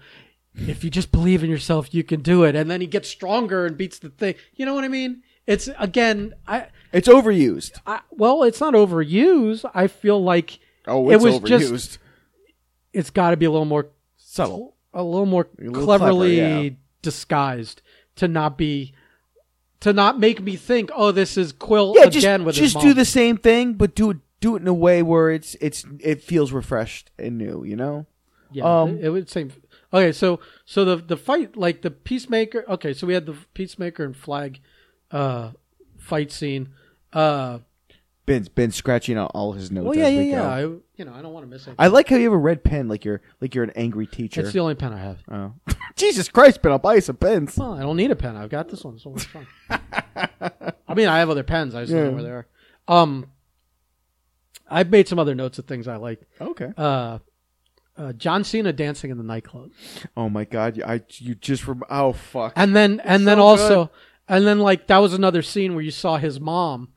if you just believe in yourself you can do it and then he gets stronger and beats the thing you know what i mean it's again i it's overused. I, well, it's not overused. I feel like Oh, It was overused. just- it's got to be a little more Subtle. a little more little cleverly clever, yeah. disguised to not be to not make me think, oh, this is Quill Yeah, again just with his just do the same thing, but do it do it in a way where it's it's it feels refreshed and new. You know. Yeah, um, it, it would seem. Okay, so so the the fight like the peacemaker. Okay, so we had the peacemaker and flag uh fight scene. Uh, Ben's been scratching out all his notes. well, yeah, as yeah, we yeah. go. I, you know, I don't want to miss anything. I like how you have a red pen, like you're like you're an angry teacher. It's the only pen I have. oh. Jesus Christ, Ben! I'll buy you some pens. Well, I don't need a pen. I've got this one. So it's fine. I mean, I have other pens. I just don't know where they are. Um, I've made some other notes of things I like. Okay. Uh, uh, John Cena dancing in the nightclub, Oh my God! I you just rem- oh fuck. and then and then so also, and then like that was another scene where you saw his mom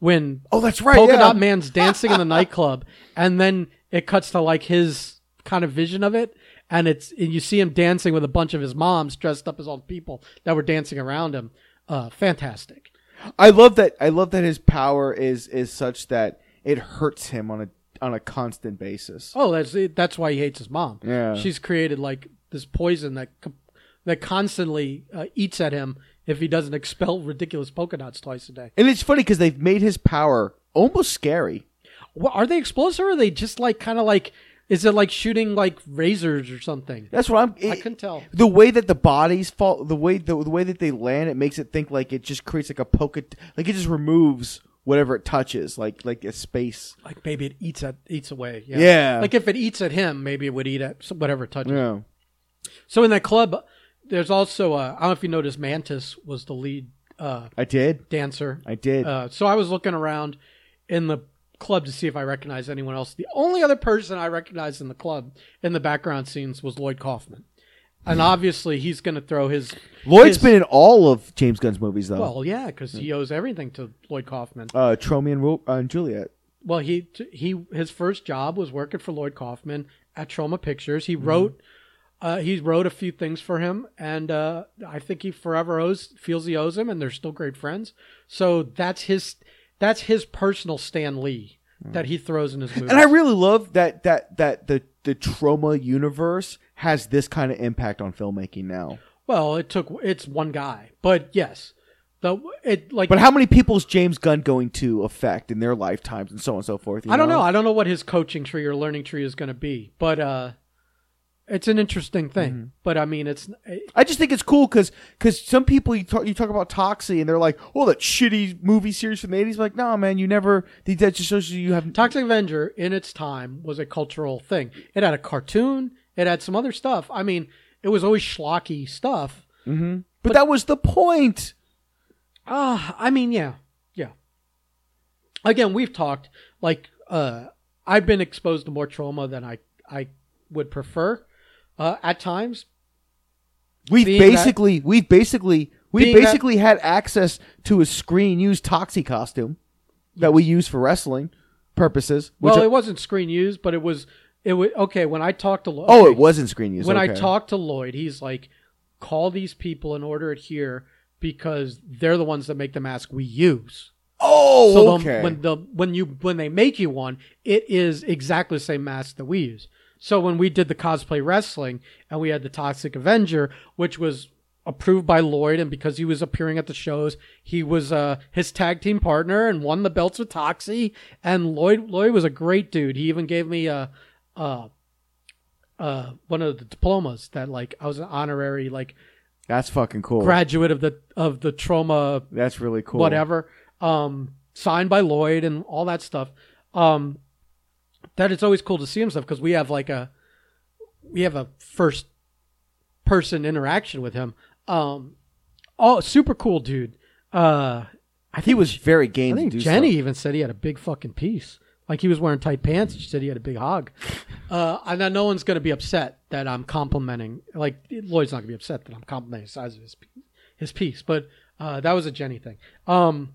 when oh, that's right. Polka yeah. Dot Man's dancing in the nightclub, and then it cuts to like his kind of vision of it, and it's and you see him dancing with a bunch of his moms dressed up as all the people that were dancing around him. Uh, fantastic. I love that. I love that his power is is such that it hurts him on a on a constant basis. Oh, that's that's why he hates his mom. Yeah. she's created like this poison that that constantly uh, eats at him if he doesn't expel ridiculous polka dots twice a day. And it's funny because they've made his power almost scary. Well, are they explosive or are they just like kind of like? Is it like shooting like razors or something? That's what I'm. I it- couldn't tell. The way that the bodies fall, the way the, the way that they land, it makes it think like it just creates like a polka, like it just removes whatever it touches, like like a space. Like maybe it eats at eats away. Yeah. Yeah. Like if it eats at him, maybe it would eat at whatever it touches. Yeah. So in that club, there's also uh, I don't know if you noticed, Mantis was the lead uh, I did. dancer. I did. Uh, so I was looking around in the club to see if I recognized anyone else. The only other person I recognized in the club in the background scenes was Lloyd Kaufman, and obviously he's going to throw his Lloyd's his- been in all of James Gunn's movies though. well, yeah, because he owes everything to Lloyd Kaufman. uh, Tromeo and, Ro- uh, and Juliet. Well, he he his first job was working for Lloyd Kaufman at Troma Pictures. Mm-hmm. He wrote uh, he wrote a few things for him, and uh, I think he forever owes feels he owes him, and they're still great friends. So that's his that's his personal Stan Lee that he throws in his movies. Mm. And I really love that that that the the Troma universe has this kind of impact on filmmaking now. well, it took it's one guy, but yes, the it like But how many people is James Gunn going to affect in their lifetimes and so on and so forth? you I don't know. I don't know what his coaching tree or learning tree is going to be, but uh, it's an interesting thing. Mm-hmm. But I mean, it's I just think it's cool because because some people you talk you talk about Toxie and they're like, oh, that shitty movie series from the eighties. Like, no, man, you never. That just shows you you have. Toxic Avenger in its time was a cultural thing. It had a cartoon. It had some other stuff. I mean, it was always schlocky stuff. but, that was the point. Ah, I mean, yeah, yeah. Again, we've talked like uh, I've been exposed to more Troma than I I would prefer uh, at times. We've Being that- basically we've basically we Being that- basically had access to a screen used Toxie costume that we use for wrestling purposes. Well, it wasn't screen used, but it was It was okay when I talked to Lloyd. Oh, it wasn't screen use. when I talked to Lloyd, he's like, "Call these people and order it here because they're the ones that make the mask we use." Oh, so the- okay. when the when you when they make you one, it is exactly the same mask that we use. So when we did the cosplay wrestling and we had the Toxic Avenger, which was approved by Lloyd, and because he was appearing at the shows, he was uh, his tag team partner and won the belts with Toxie. And Lloyd Lloyd was a great dude. He even gave me a. Uh, uh, one of the diplomas that like I was an honorary like That's fucking cool. graduate of the of the Troma That's really cool. whatever, um, signed by Lloyd and all that stuff. Um, that it's always cool to see him stuff because we have like a we have a first person interaction with him. Um, oh, super cool dude. Uh, I He was very game I think Jenny stuff. even said he had a big fucking piece. Like he was wearing tight pants. She said he had a big hog. Uh, and then no one's going to be upset that I'm complimenting. Like Lloyd's not going to be upset that I'm complimenting the size of his his piece. But uh, that was a Jenny thing. Um,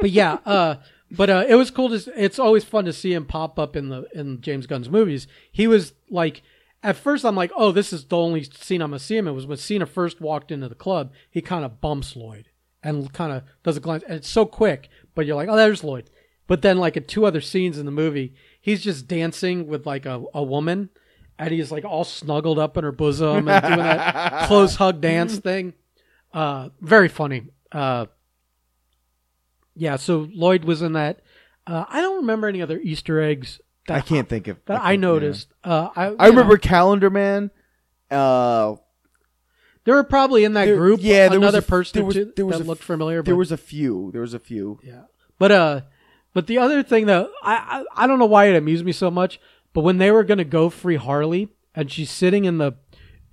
but yeah, uh, but uh, it was cool. To, it's always fun to see him pop up in the in James Gunn's movies. He was like, at first I'm like, oh, this is the only scene I'm gonna see him. It was when Cena first walked into the club. He kind of bumps Lloyd and kind of does a glance, and it's so quick. But you're like, oh, there's Lloyd. But then like in two other scenes in the movie, he's just dancing with like a, a woman. And he's like all snuggled up in her bosom and doing that close hug dance thing. Uh, very funny. Uh, yeah, so Lloyd was in that. Uh, I don't remember any other Easter eggs that I can't think of that I can't- noticed. Uh, I, I you know, remember Calendar Man. Uh, there were probably in that There- group. yeah, there was another a- person there was- there was that a looked familiar. there but, was a few. There was a few. yeah, but uh, but the other thing that I, I I don't know why it amused me so much, but when they were gonna go free Harley and she's sitting in the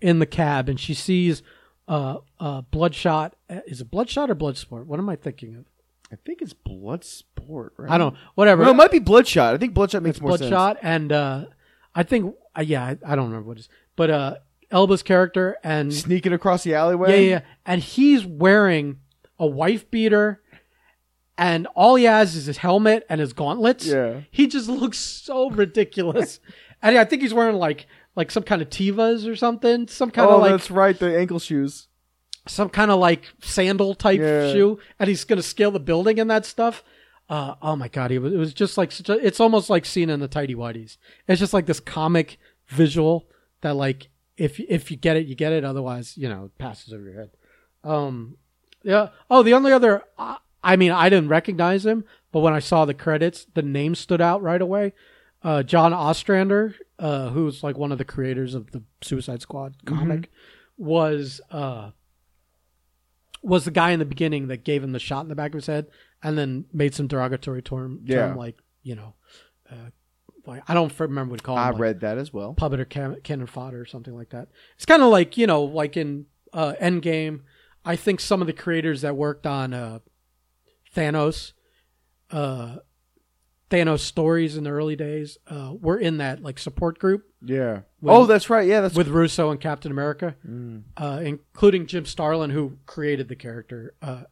in the cab and she sees uh uh Bloodshot is it Bloodshot or Bloodsport? What am I thinking of? I think it's Bloodsport. Right? I don't whatever. No, it might be Bloodshot. I think Bloodshot makes more sense. Bloodshot and uh I think uh, yeah I, I don't remember what it is, but uh Elba's character and Sneaking across the alleyway. Yeah, yeah, yeah. And he's wearing a wife beater, and all he has is his helmet and his gauntlets. Yeah. He just looks so ridiculous. and I think he's wearing like like some kind of Tevas or something, some kind oh, of like that's right. The ankle shoes. Some kind of like sandal type Yeah. shoe, and he's gonna scale the building and that stuff. Uh, oh my god, he was, it was just like such a, it's almost like seen in the tidy whities. It's just like this comic visual that like if if you get it, you get it. Otherwise, you know, it passes over your head. Um, yeah. Oh, the only other, I I mean, I didn't recognize him, but when I saw the credits, the name stood out right away. Uh, John Ostrander, uh, who's like one of the creators of the Suicide Squad comic, was uh, was the guy in the beginning that gave him the shot in the back of his head, and then made some derogatory term, Yeah. term like you know, uh, like I don't remember what he called. I him, like, read that as well. puppet or can- cannon fodder or something like that. It's kind of like you know, like in uh, Endgame. I think some of the creators that worked on uh, Thanos, uh, Thanos stories in the early days, uh, were in that like support group Yeah. When- oh, that's right. Yeah, that's with Russo and Captain America, Mm. uh, including Jim Starlin, who created the character. Uh,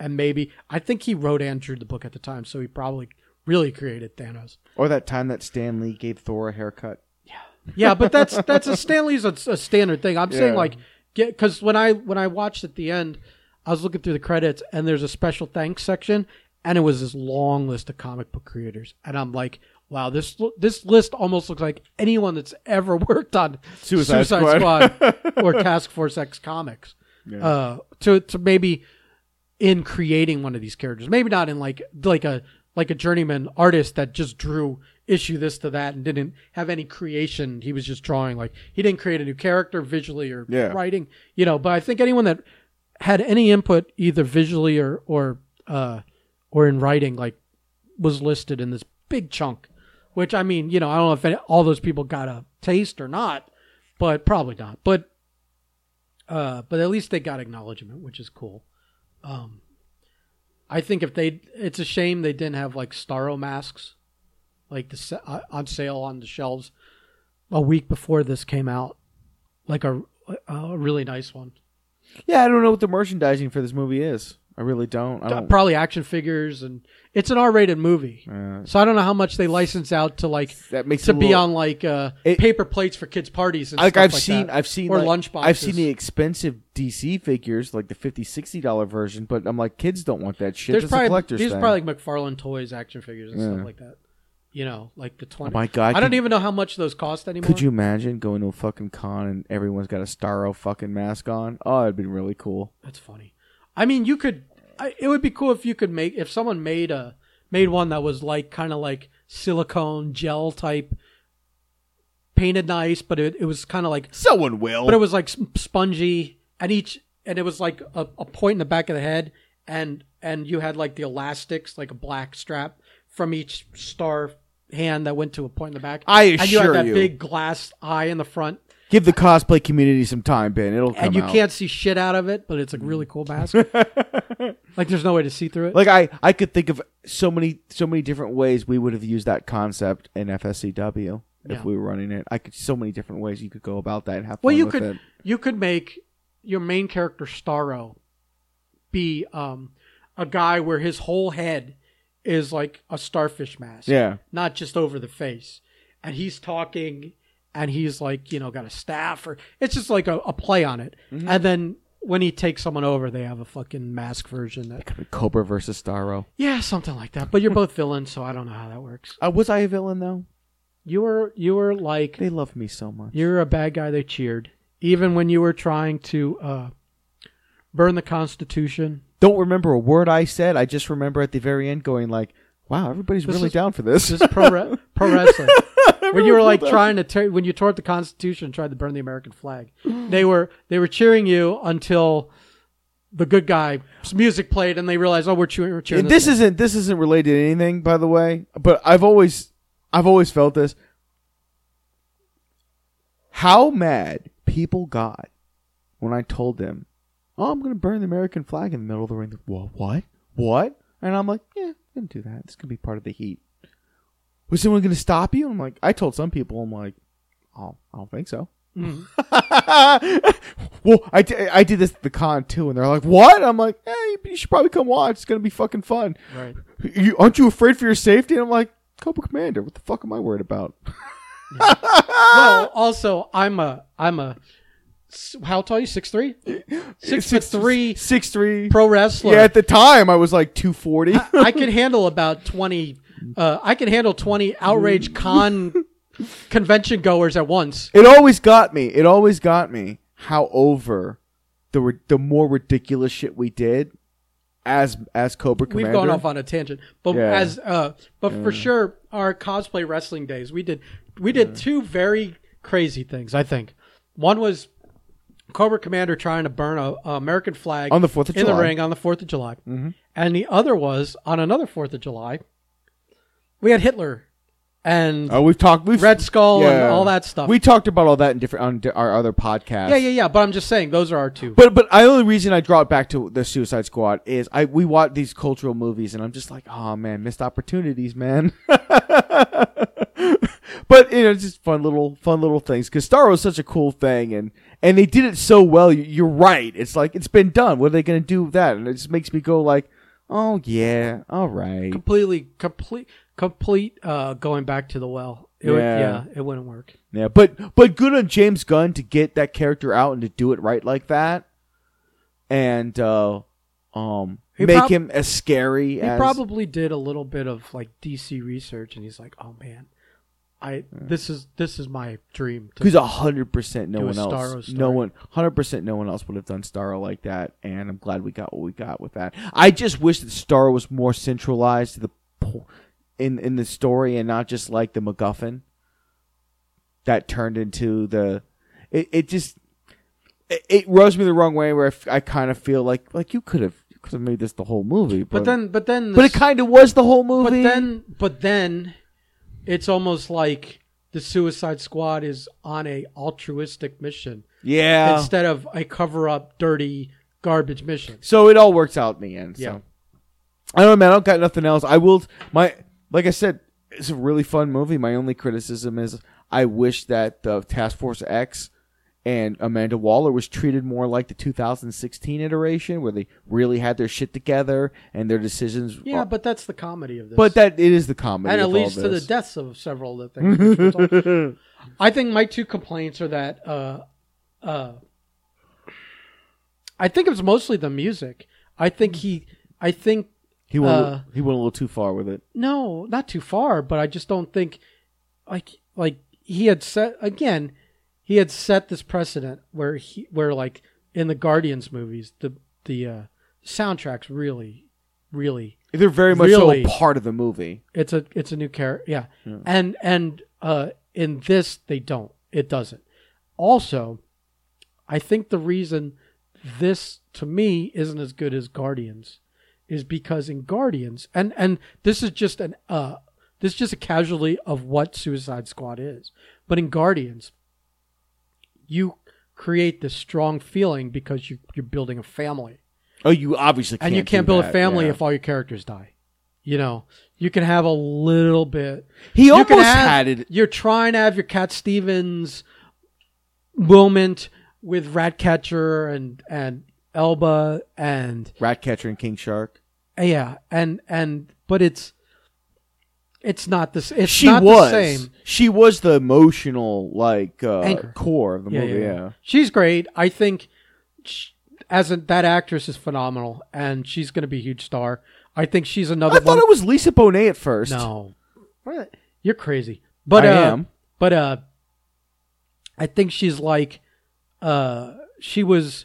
and maybe I think he wrote and drew the book at the time, so he probably really created Thanos. or that time that Stan Lee gave Thor a haircut. Yeah, yeah, but that's that's a Stan Lee's a, a standard thing. I'm saying like get because when I when I watched at the end, I was looking through the credits and there's a special thanks section, and it was this long list of comic book creators, and I'm like, wow, this this list almost looks like anyone that's ever worked on Suicide Squad, Squad. or Task Force X comics. Yeah. Uh, to to maybe in creating one of these characters, maybe not in like like a like a journeyman artist that just drew issue this to that and didn't have any creation. He was just drawing like he didn't create a new character visually or Yeah. writing, you know. But I think anyone that had any input either visually or or uh, or in writing like was listed in this big chunk. Which I mean, you know, I don't know if any, all those people got a taste or not, but probably not. But uh, but at least they got acknowledgement, which is cool. Um, I think if they, it's a shame they didn't have like Starro masks, like the uh, on sale on the shelves a week before this came out, like a a really nice one. Yeah, I don't know what the merchandising for this movie is. I really don't. I don't. Probably action figures, and it's an R-rated movie. uh, So I don't know how much they license out to like that makes to it a be little- on like uh, It- paper plates for kids' parties and like stuff I've like seen that. I've seen or like, lunch I've seen the expensive DC figures like the 50 60 dollar version but I'm like kids don't want that shit There's That's a probably collector's these are thing. probably like McFarlane toys, action figures, and Yeah. stuff like that. You know, like the twenty. Oh my God, I don't could- even know how much those cost anymore. Could you imagine going to a fucking con and everyone's got a Starro fucking mask on? Oh, it'd been really cool. That's funny. I mean, you could. I, it would be cool if you could make if someone made a made one that was like kind of like silicone gel type, painted nice, but it, it was kind of like Someone will. but it was like spongy and each and it was like a, a point in the back of the head and and you had like the elastics like a black strap from each star hand that went to a point in the back I assure and you had that you. big glass eye in the front Give the cosplay community some time, Ben. It'll come and you out. can't see shit out of it but it's a really cool mask like there's no way to see through it Like I, I could think of so many, so many different ways we would have used that concept in FSCW Yeah. if we were running it. I could so many different ways you could go about that and have fun well you with could it. you could make your main character starro be um a guy where his whole head is like a starfish mask Yeah, not just over the face. And he's talking and he's like, you know, got a staff or it's just like a, a play on it. Mm-hmm. And then when he takes someone over, they have a fucking mask version that could be Cobra versus Starro. Yeah, something like that. But you're both villains, so I don't know how that works. Uh, was I a villain though? You were you were like They love me so much. you're a bad guy they cheered. Even when you were trying to uh burn the Constitution. Don't remember a word I said. I just remember at the very end going like, "Wow, everybody's This really is- down for this." This is pro, re- pro wrestling. when you were like Everyone's trying to tear, when you tore up the Constitution and tried to burn the American flag, they were they were cheering you until the good guy music played and they realized, oh, we're cheering. We're cheering And this isn't this isn't related to anything, by the way. But I've always I've always felt this. How mad people got when I told them, "Oh, I'm going to burn the American flag in the middle of the ring." What? What? What? And I'm like, "Yeah, I'm going to do that. This could be part of the heat." Was someone going to stop you? I'm like, I told some people, I'm like, "Oh, I don't think so." Mhm. well, I, I did this at the con too, and they're like, "What?" I'm like, "Hey, you, should probably come watch. It's gonna be fucking fun." right. You, aren't you afraid for your safety? And I'm like, Cobra Commander, what the fuck am I worried about? Well, also, I'm a I'm a how tall are you? Six three, six three six three. pro wrestler. Yeah, at the time I was like two forty. I could handle about twenty. Uh, I can handle twenty outrage con convention goers at once. it always got me. It always got me how over the ri- the more ridiculous shit we did as as Cobra Commander. We've gone off on a tangent, but Yeah. as uh, but for sure, our cosplay wrestling days, we did we did two very crazy things. I think one was Cobra Commander trying to burn a, a American flag On the 4th of in the July. ring on the Fourth of July, mm-hmm. and the other was on another Fourth of July. We had Hitler and Oh, we've talked. We've Red Skull and yeah. all that stuff. We talked about all that in different on di- our other podcasts. yeah, yeah, yeah. But I'm just saying those are our two. But but the only reason I draw it back to the Suicide Squad is I we watch these cultural movies and I'm just like, oh man, missed opportunities, man. but you know, it's just fun little fun little things because Starro's is such a cool thing and and they did it so well. You- You're right. It's like it's been done. What are they going to do with that? And it just makes me go like, oh yeah, all right. completely, complete, complete. Uh, going back to the well. It would, Yeah. yeah, it wouldn't work. Yeah, but but good on James Gunn to get that character out and to do it right like that, and uh, um, He make prob- him as scary He as probably did a little bit of like DC research, and he's like, "Oh man, I this is this is my dream." Because a hundred percent no one else, no one, hundred percent no one else would have done Starro like that, and I'm glad we got what we got with that. I just wish that Starro was more centralized to the po- in in the story and not just like the MacGuffin that turned into the. It it just it, it rubs me the wrong way where I, f- I kind of feel like like you could have you could have made this the whole movie, but, but then, but then, but it kind of was the whole movie but then, but then, it's almost like the Suicide Squad is on a altruistic mission yeah. instead of a cover-up, dirty, garbage mission. So it all works out in the end. So. Yeah. I don't know, man. I don't got nothing else. I will. My like I said, it's a really fun movie. My only criticism is I wish that the Task Force X and Amanda Waller was treated more like the 2016 iteration, where they really had their shit together and their decisions. Yeah, but that's the comedy of this. but that it is the comedy, and it leads to the deaths of several of the things. which we'll talk- I think my two complaints are that uh, uh, I think it was mostly the music. I think he, I think he went a uh, he went a little too far with it. no, not too far, but I just don't think like like he had set again. He had set this precedent where he where like in the Guardians movies the the uh, soundtracks really really They're very much Really? so part of the movie. it's a it's a new character yeah. and and uh in this they don't it doesn't also i think the reason this to me isn't as good as guardians is because in guardians and and this is just an uh this is just a casualty of what suicide squad is but in guardians you create this strong feeling because you, you're building a family Oh, you obviously can't and you can't build that, a family yeah. if all your characters die. You know, you can have a little bit. He you almost have- had it. You're trying to have your Cat Stevens moment with Ratcatcher and and Elba and Ratcatcher and King Shark. yeah and and but it's it's not the It's she not was. the same. She was the emotional like uh, Anchor. core of the Yeah, movie. yeah, Yeah, yeah. She's great. I think sh as a, that actress is phenomenal, and she's going to be a huge star. I think she's another I thought one. it was Lisa Bonet at first. No, What? you're crazy. But I uh, am. But uh, I think she's like, uh, she was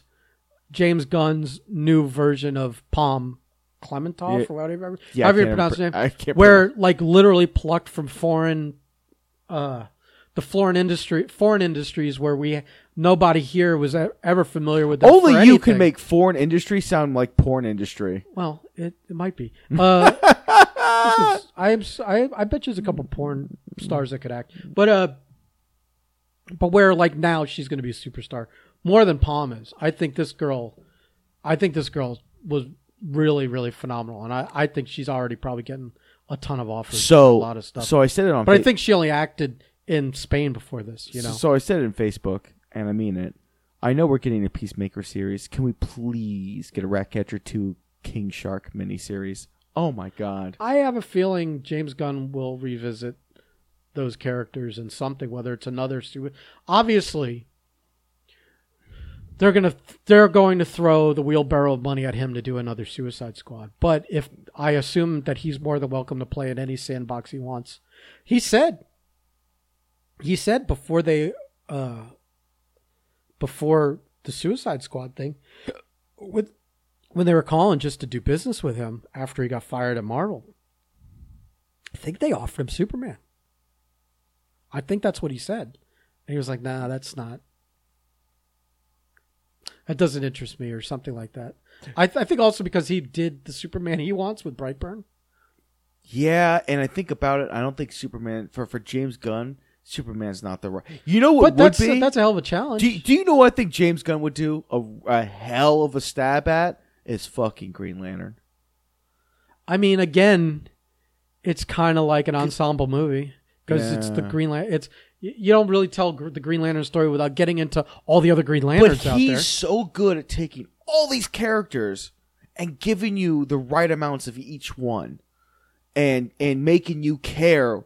James Gunn's new version of Pom Klementieff Yeah. or whatever. Yeah, however you pronounce pr- name. I can't Where like literally plucked from foreign, uh, the foreign industry, foreign industries where we nobody here was ever familiar with. Them Only you can make foreign industry sound like porn industry. Well, it, it might be. Uh, is- I am. I, I bet you there's a couple porn stars that could act, but uh, but where like now she's going to be a superstar more than Pom is. I think this girl, I think this girl was really really phenomenal, and I I think she's already probably getting a ton of offers. So a lot of stuff. So I said it on. but I think she only acted in Spain before this. You know. So I said it in Facebook, and I mean it. I know we're getting a Peacemaker series. Can we please get a Ratcatcher 2 King Shark miniseries? Oh my god. I have a feeling James Gunn will revisit those characters in something, whether it's another. Obviously, they're gonna they're going to throw the wheelbarrow of money at him to do another Suicide Squad. But if I assume that he's more than welcome to play in any sandbox he wants, he said. He said before they, uh, before the Suicide Squad thing, with when they were calling just to do business with him after he got fired at Marvel. I think they offered him Superman. I think that's what he said. And he was like, "Nah, that's not. That doesn't interest me, or something like that." I, th- I think also because he did the Superman he wants with Brightburn. Yeah, and I think about it. I don't think Superman for for James Gunn, Superman's not the right. You know what But that's would be? that's a hell of a challenge. do, do you know what I think James Gunn would do a, a hell of a stab at? Is fucking Green Lantern. I mean, again, it's kind of like an ensemble movie because it's the Green Lantern. It's you don't really tell the Green Lantern story without getting into all the other Green But Lanterns out he's there. so good at taking all these characters and giving you the right amounts of each one, and and making you care,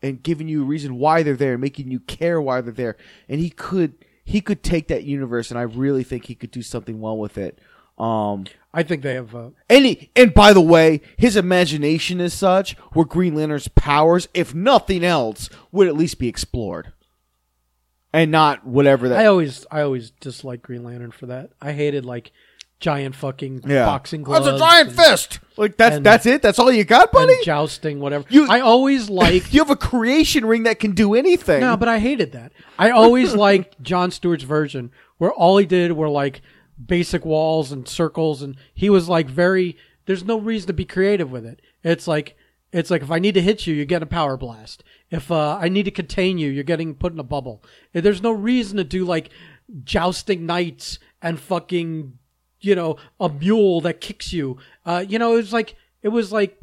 and giving you a reason why they're there, and making you care why they're there. And he could he could take that universe, and I really think he could do something well with it. Um, I think they have. Uh, and he, and by the way, his imagination is such where Green Lantern's powers, if nothing else, would at least be explored, and not whatever that. I always, I always dislike Green Lantern for that. I hated like giant fucking yeah, boxing gloves. That's a giant and, fist. Like that's and- that's it. That's all you got, and buddy. jousting, whatever. You- I always like. you have a creation ring that can do anything. no, but I hated that. I always liked John Stewart's version where all he did were like basic walls and circles, and he was like very. There's no reason to be creative with it. It's like it's like if I need to hit you, you get a power blast. If uh, I need to contain you, you're getting put in a bubble. There's no reason to do like jousting knights and fucking you know a mule that kicks you. Uh, you know, it was like it was like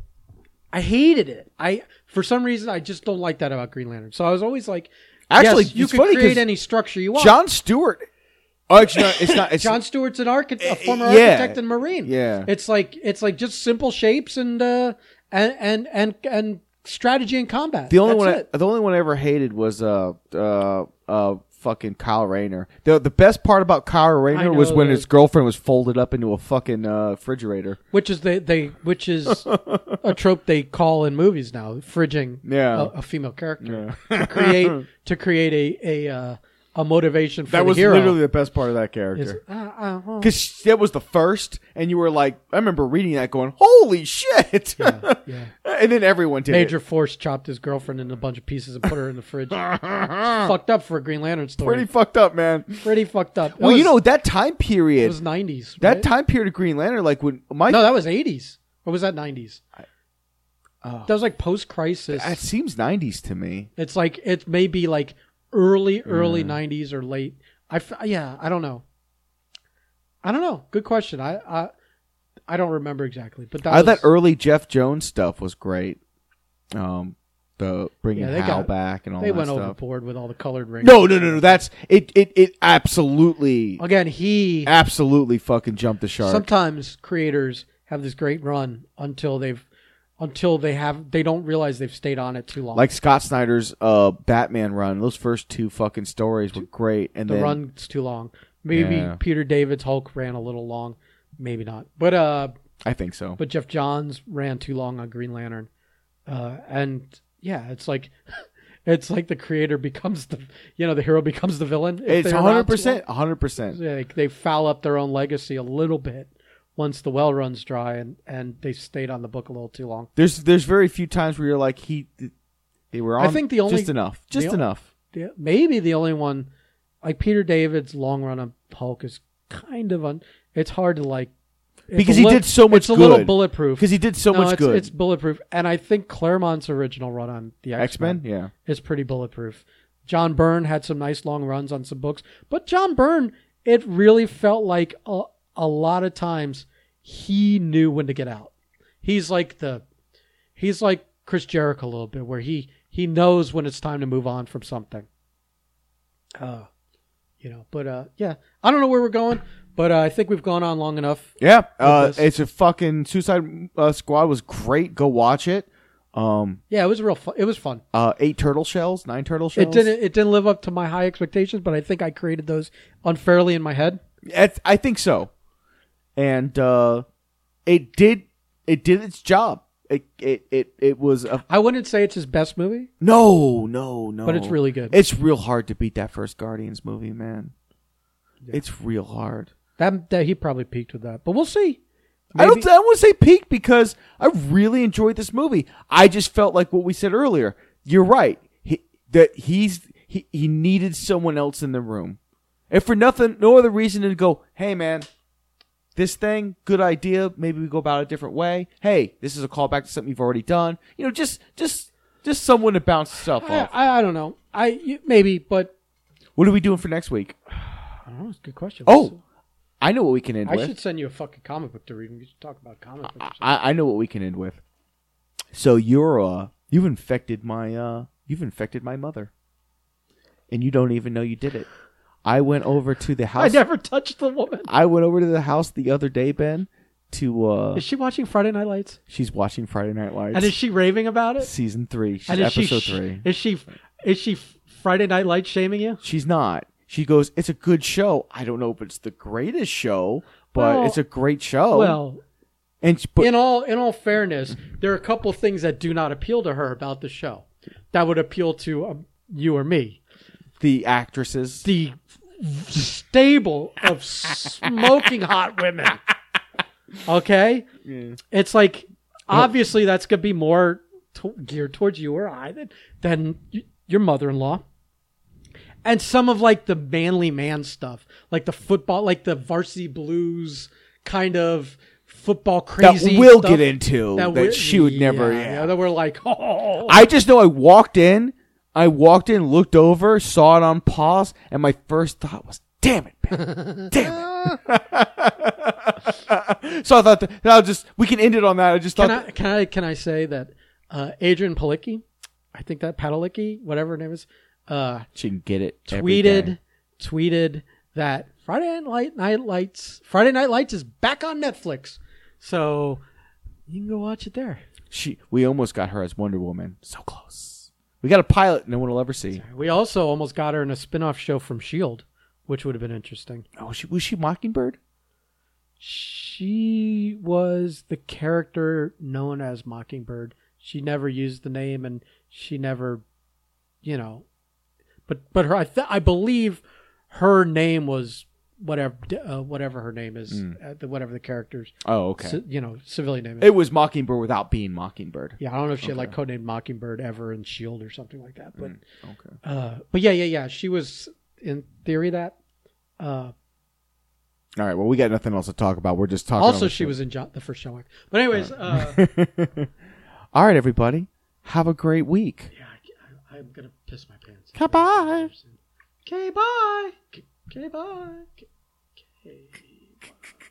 I hated it. I for some reason I just don't like that about Green Lantern. So I was always like, Actually, yes, you can create any structure you want. John Stewart Oh, actually, no, it's not. It's, John Stewart's an architect, a former yeah. architect and marine. Yeah. it's like it's like just simple shapes and uh and and and and strategy and combat. the only That's one. I, the only one I ever hated was uh uh uh fucking Kyle Rayner. The the best part about Kyle Rayner was when his girlfriend was folded up into a fucking uh, refrigerator. which is they they which is a trope they call in movies now, fridging Yeah. a, a female character to create to create a a uh, a motivation for That the was hero. literally the best part of that Is, character. uh, uh, well, Because that was the first, and you were like, I remember reading that, going, "Holy shit!" yeah. and then everyone did Major it. Force chopped his girlfriend into a bunch of pieces and put her in the fridge. fucked up for a Green Lantern story. Pretty fucked up, man. Pretty fucked up. That Well, you was- know that time period. it was nineties. that time period of Green Lantern, like when my No, that was eighties. Or was that nineties? That was like post crisis. that seems '90s to me. It's like it may be like early, early Mm. '90s or late. I f- yeah, I don't know. I don't know. Good question. I I, I don't remember exactly, but that I was, thought early Geoff Johns stuff was great. Um, the bringing Yeah, Hal got- back and all they that went stuff. overboard with all the colored rings. No, no, no, no. That's it. It it absolutely, Again, he absolutely fucking jumped the shark. sometimes creators have this great run until they've until they have they don't realize they've stayed on it too long. like Scott Snyder's uh Batman run. Those first two fucking stories were great, and the then run's too long. Maybe Yeah. Peter David's Hulk ran a little long. Maybe not. But uh I think so. but Geoff Johns ran too long on Green Lantern, uh, and yeah, it's like it's like the creator becomes the you know the hero becomes the villain. It's hundred percent, hundred percent. they foul up their own legacy a little bit once the well runs dry, and and they stayed on the book a little too long. There's there's very few times where you're like he, they were on. I think the only- just enough, just the- enough. The, maybe the only one, like Peter David's long run on Hulk is kind of un. It's hard to like Because he lit- did so much It's a little bulletproof Because he did so No, much it's, good. It's bulletproof, and I think Claremont's original run on the X X Men, Men yeah. is pretty bulletproof. John Byrne had some nice long runs on some books, but John Byrne, it really felt like a, a lot of times he knew when to get out. He's like the, he's like Chris Jericho a little bit, where he he knows when it's time to move on from something. Uh, you know, but uh, yeah, I don't know where we're going, but uh, I think we've gone on long enough. Yeah, uh, it's a fucking Suicide uh, Squad was great. Go watch it. Um, Yeah, it was real. Fun. It was fun. uh, eight turtle shells, nine turtle shells. It didn't. It didn't live up to my high expectations, but I think I created those unfairly in my head. I think so, and uh, it did. It did its job. It it it, it was a I wouldn't say it's his best movie, no, no, no. but it's really good. It's real hard to beat that first Guardians movie, man. It's real hard. that, that he probably peaked with that, but we'll see. I don't. I want to say peak because I really enjoyed this movie. I just felt like what we said earlier. You're right. He, that he's he, he needed someone else in the room, and for nothing, no other reason than to go, hey man, this thing, good idea. Maybe we go about it a different way. Hey, this is a callback to something you've already done. You know, just just just someone to bounce stuff I, off. I, I don't know. I you- maybe, but What are we doing for next week? I don't know. It's a good question. Oh, I know what we can end I with. should send you a fucking comic book to read. We should talk about comic books. or something. I, I know what we can end with. So you're uh you've infected my uh you've infected my mother. And you don't even know you did it. I went over to the house. I never touched the woman. I went over to the house the other day, Ben, to uh Is she watching Friday Night Lights? she's watching Friday Night Lights. And is she raving about it? season 3. She's episode she 3. is she is she Friday Night Lights shaming you? She's not. She goes, "It's a good show. I don't know if it's the greatest show, but Well- it's a great show." Well, and but in all in all fairness, there are a couple things that do not appeal to her about the show that would appeal to um, you or me. The actresses The stable of smoking hot women. Okay, it's like obviously that's gonna be more to- geared towards you or I than than y- your mother-in-law. And some of like the manly man stuff, like the football, like the varsity blues kind of football crazy that we'll stuff get into that, we- she would never yeah. that we're like, oh, I just know I walked in, I walked in, looked over, saw it on pause, and my first thought was, "Damn it, man. damn it!" so I thought that, I'll just we can end it on that. I just thought, can I can I can I say that uh, Adrianne Palicki, I think that Padalecki, whatever her name is, uh, she can get it. tweeted tweeted that Friday Night Night Lights. Friday Night Lights is back on Netflix, so you can go watch it there. She, we almost got her as Wonder Woman. So close. We got a pilot no one will ever see. We also almost got her in a spin-off show from Shield, which would have been interesting. Oh, was she, was she Mockingbird? She was the character known as Mockingbird. She never used the name, and she never, you know, but but her I th- I believe her name was whatever uh, whatever her name is, uh, the, whatever the character's Oh, okay. ci- you know civilian name is. it was Mockingbird without being Mockingbird. yeah, I don't know if she had like codenamed Mockingbird ever in Shield or something like that, but Okay. uh, but yeah, yeah, yeah, she was in theory that. Uh, All right. Well, we got nothing else to talk about. We're just talking. About also, over she shit. was in John, the first John Wick. But anyways, uh, All right, everybody. Have a great week. yeah, I, I'm gonna piss my pants. Goodbye. Okay, bye. Okay. Bye. K-Bot.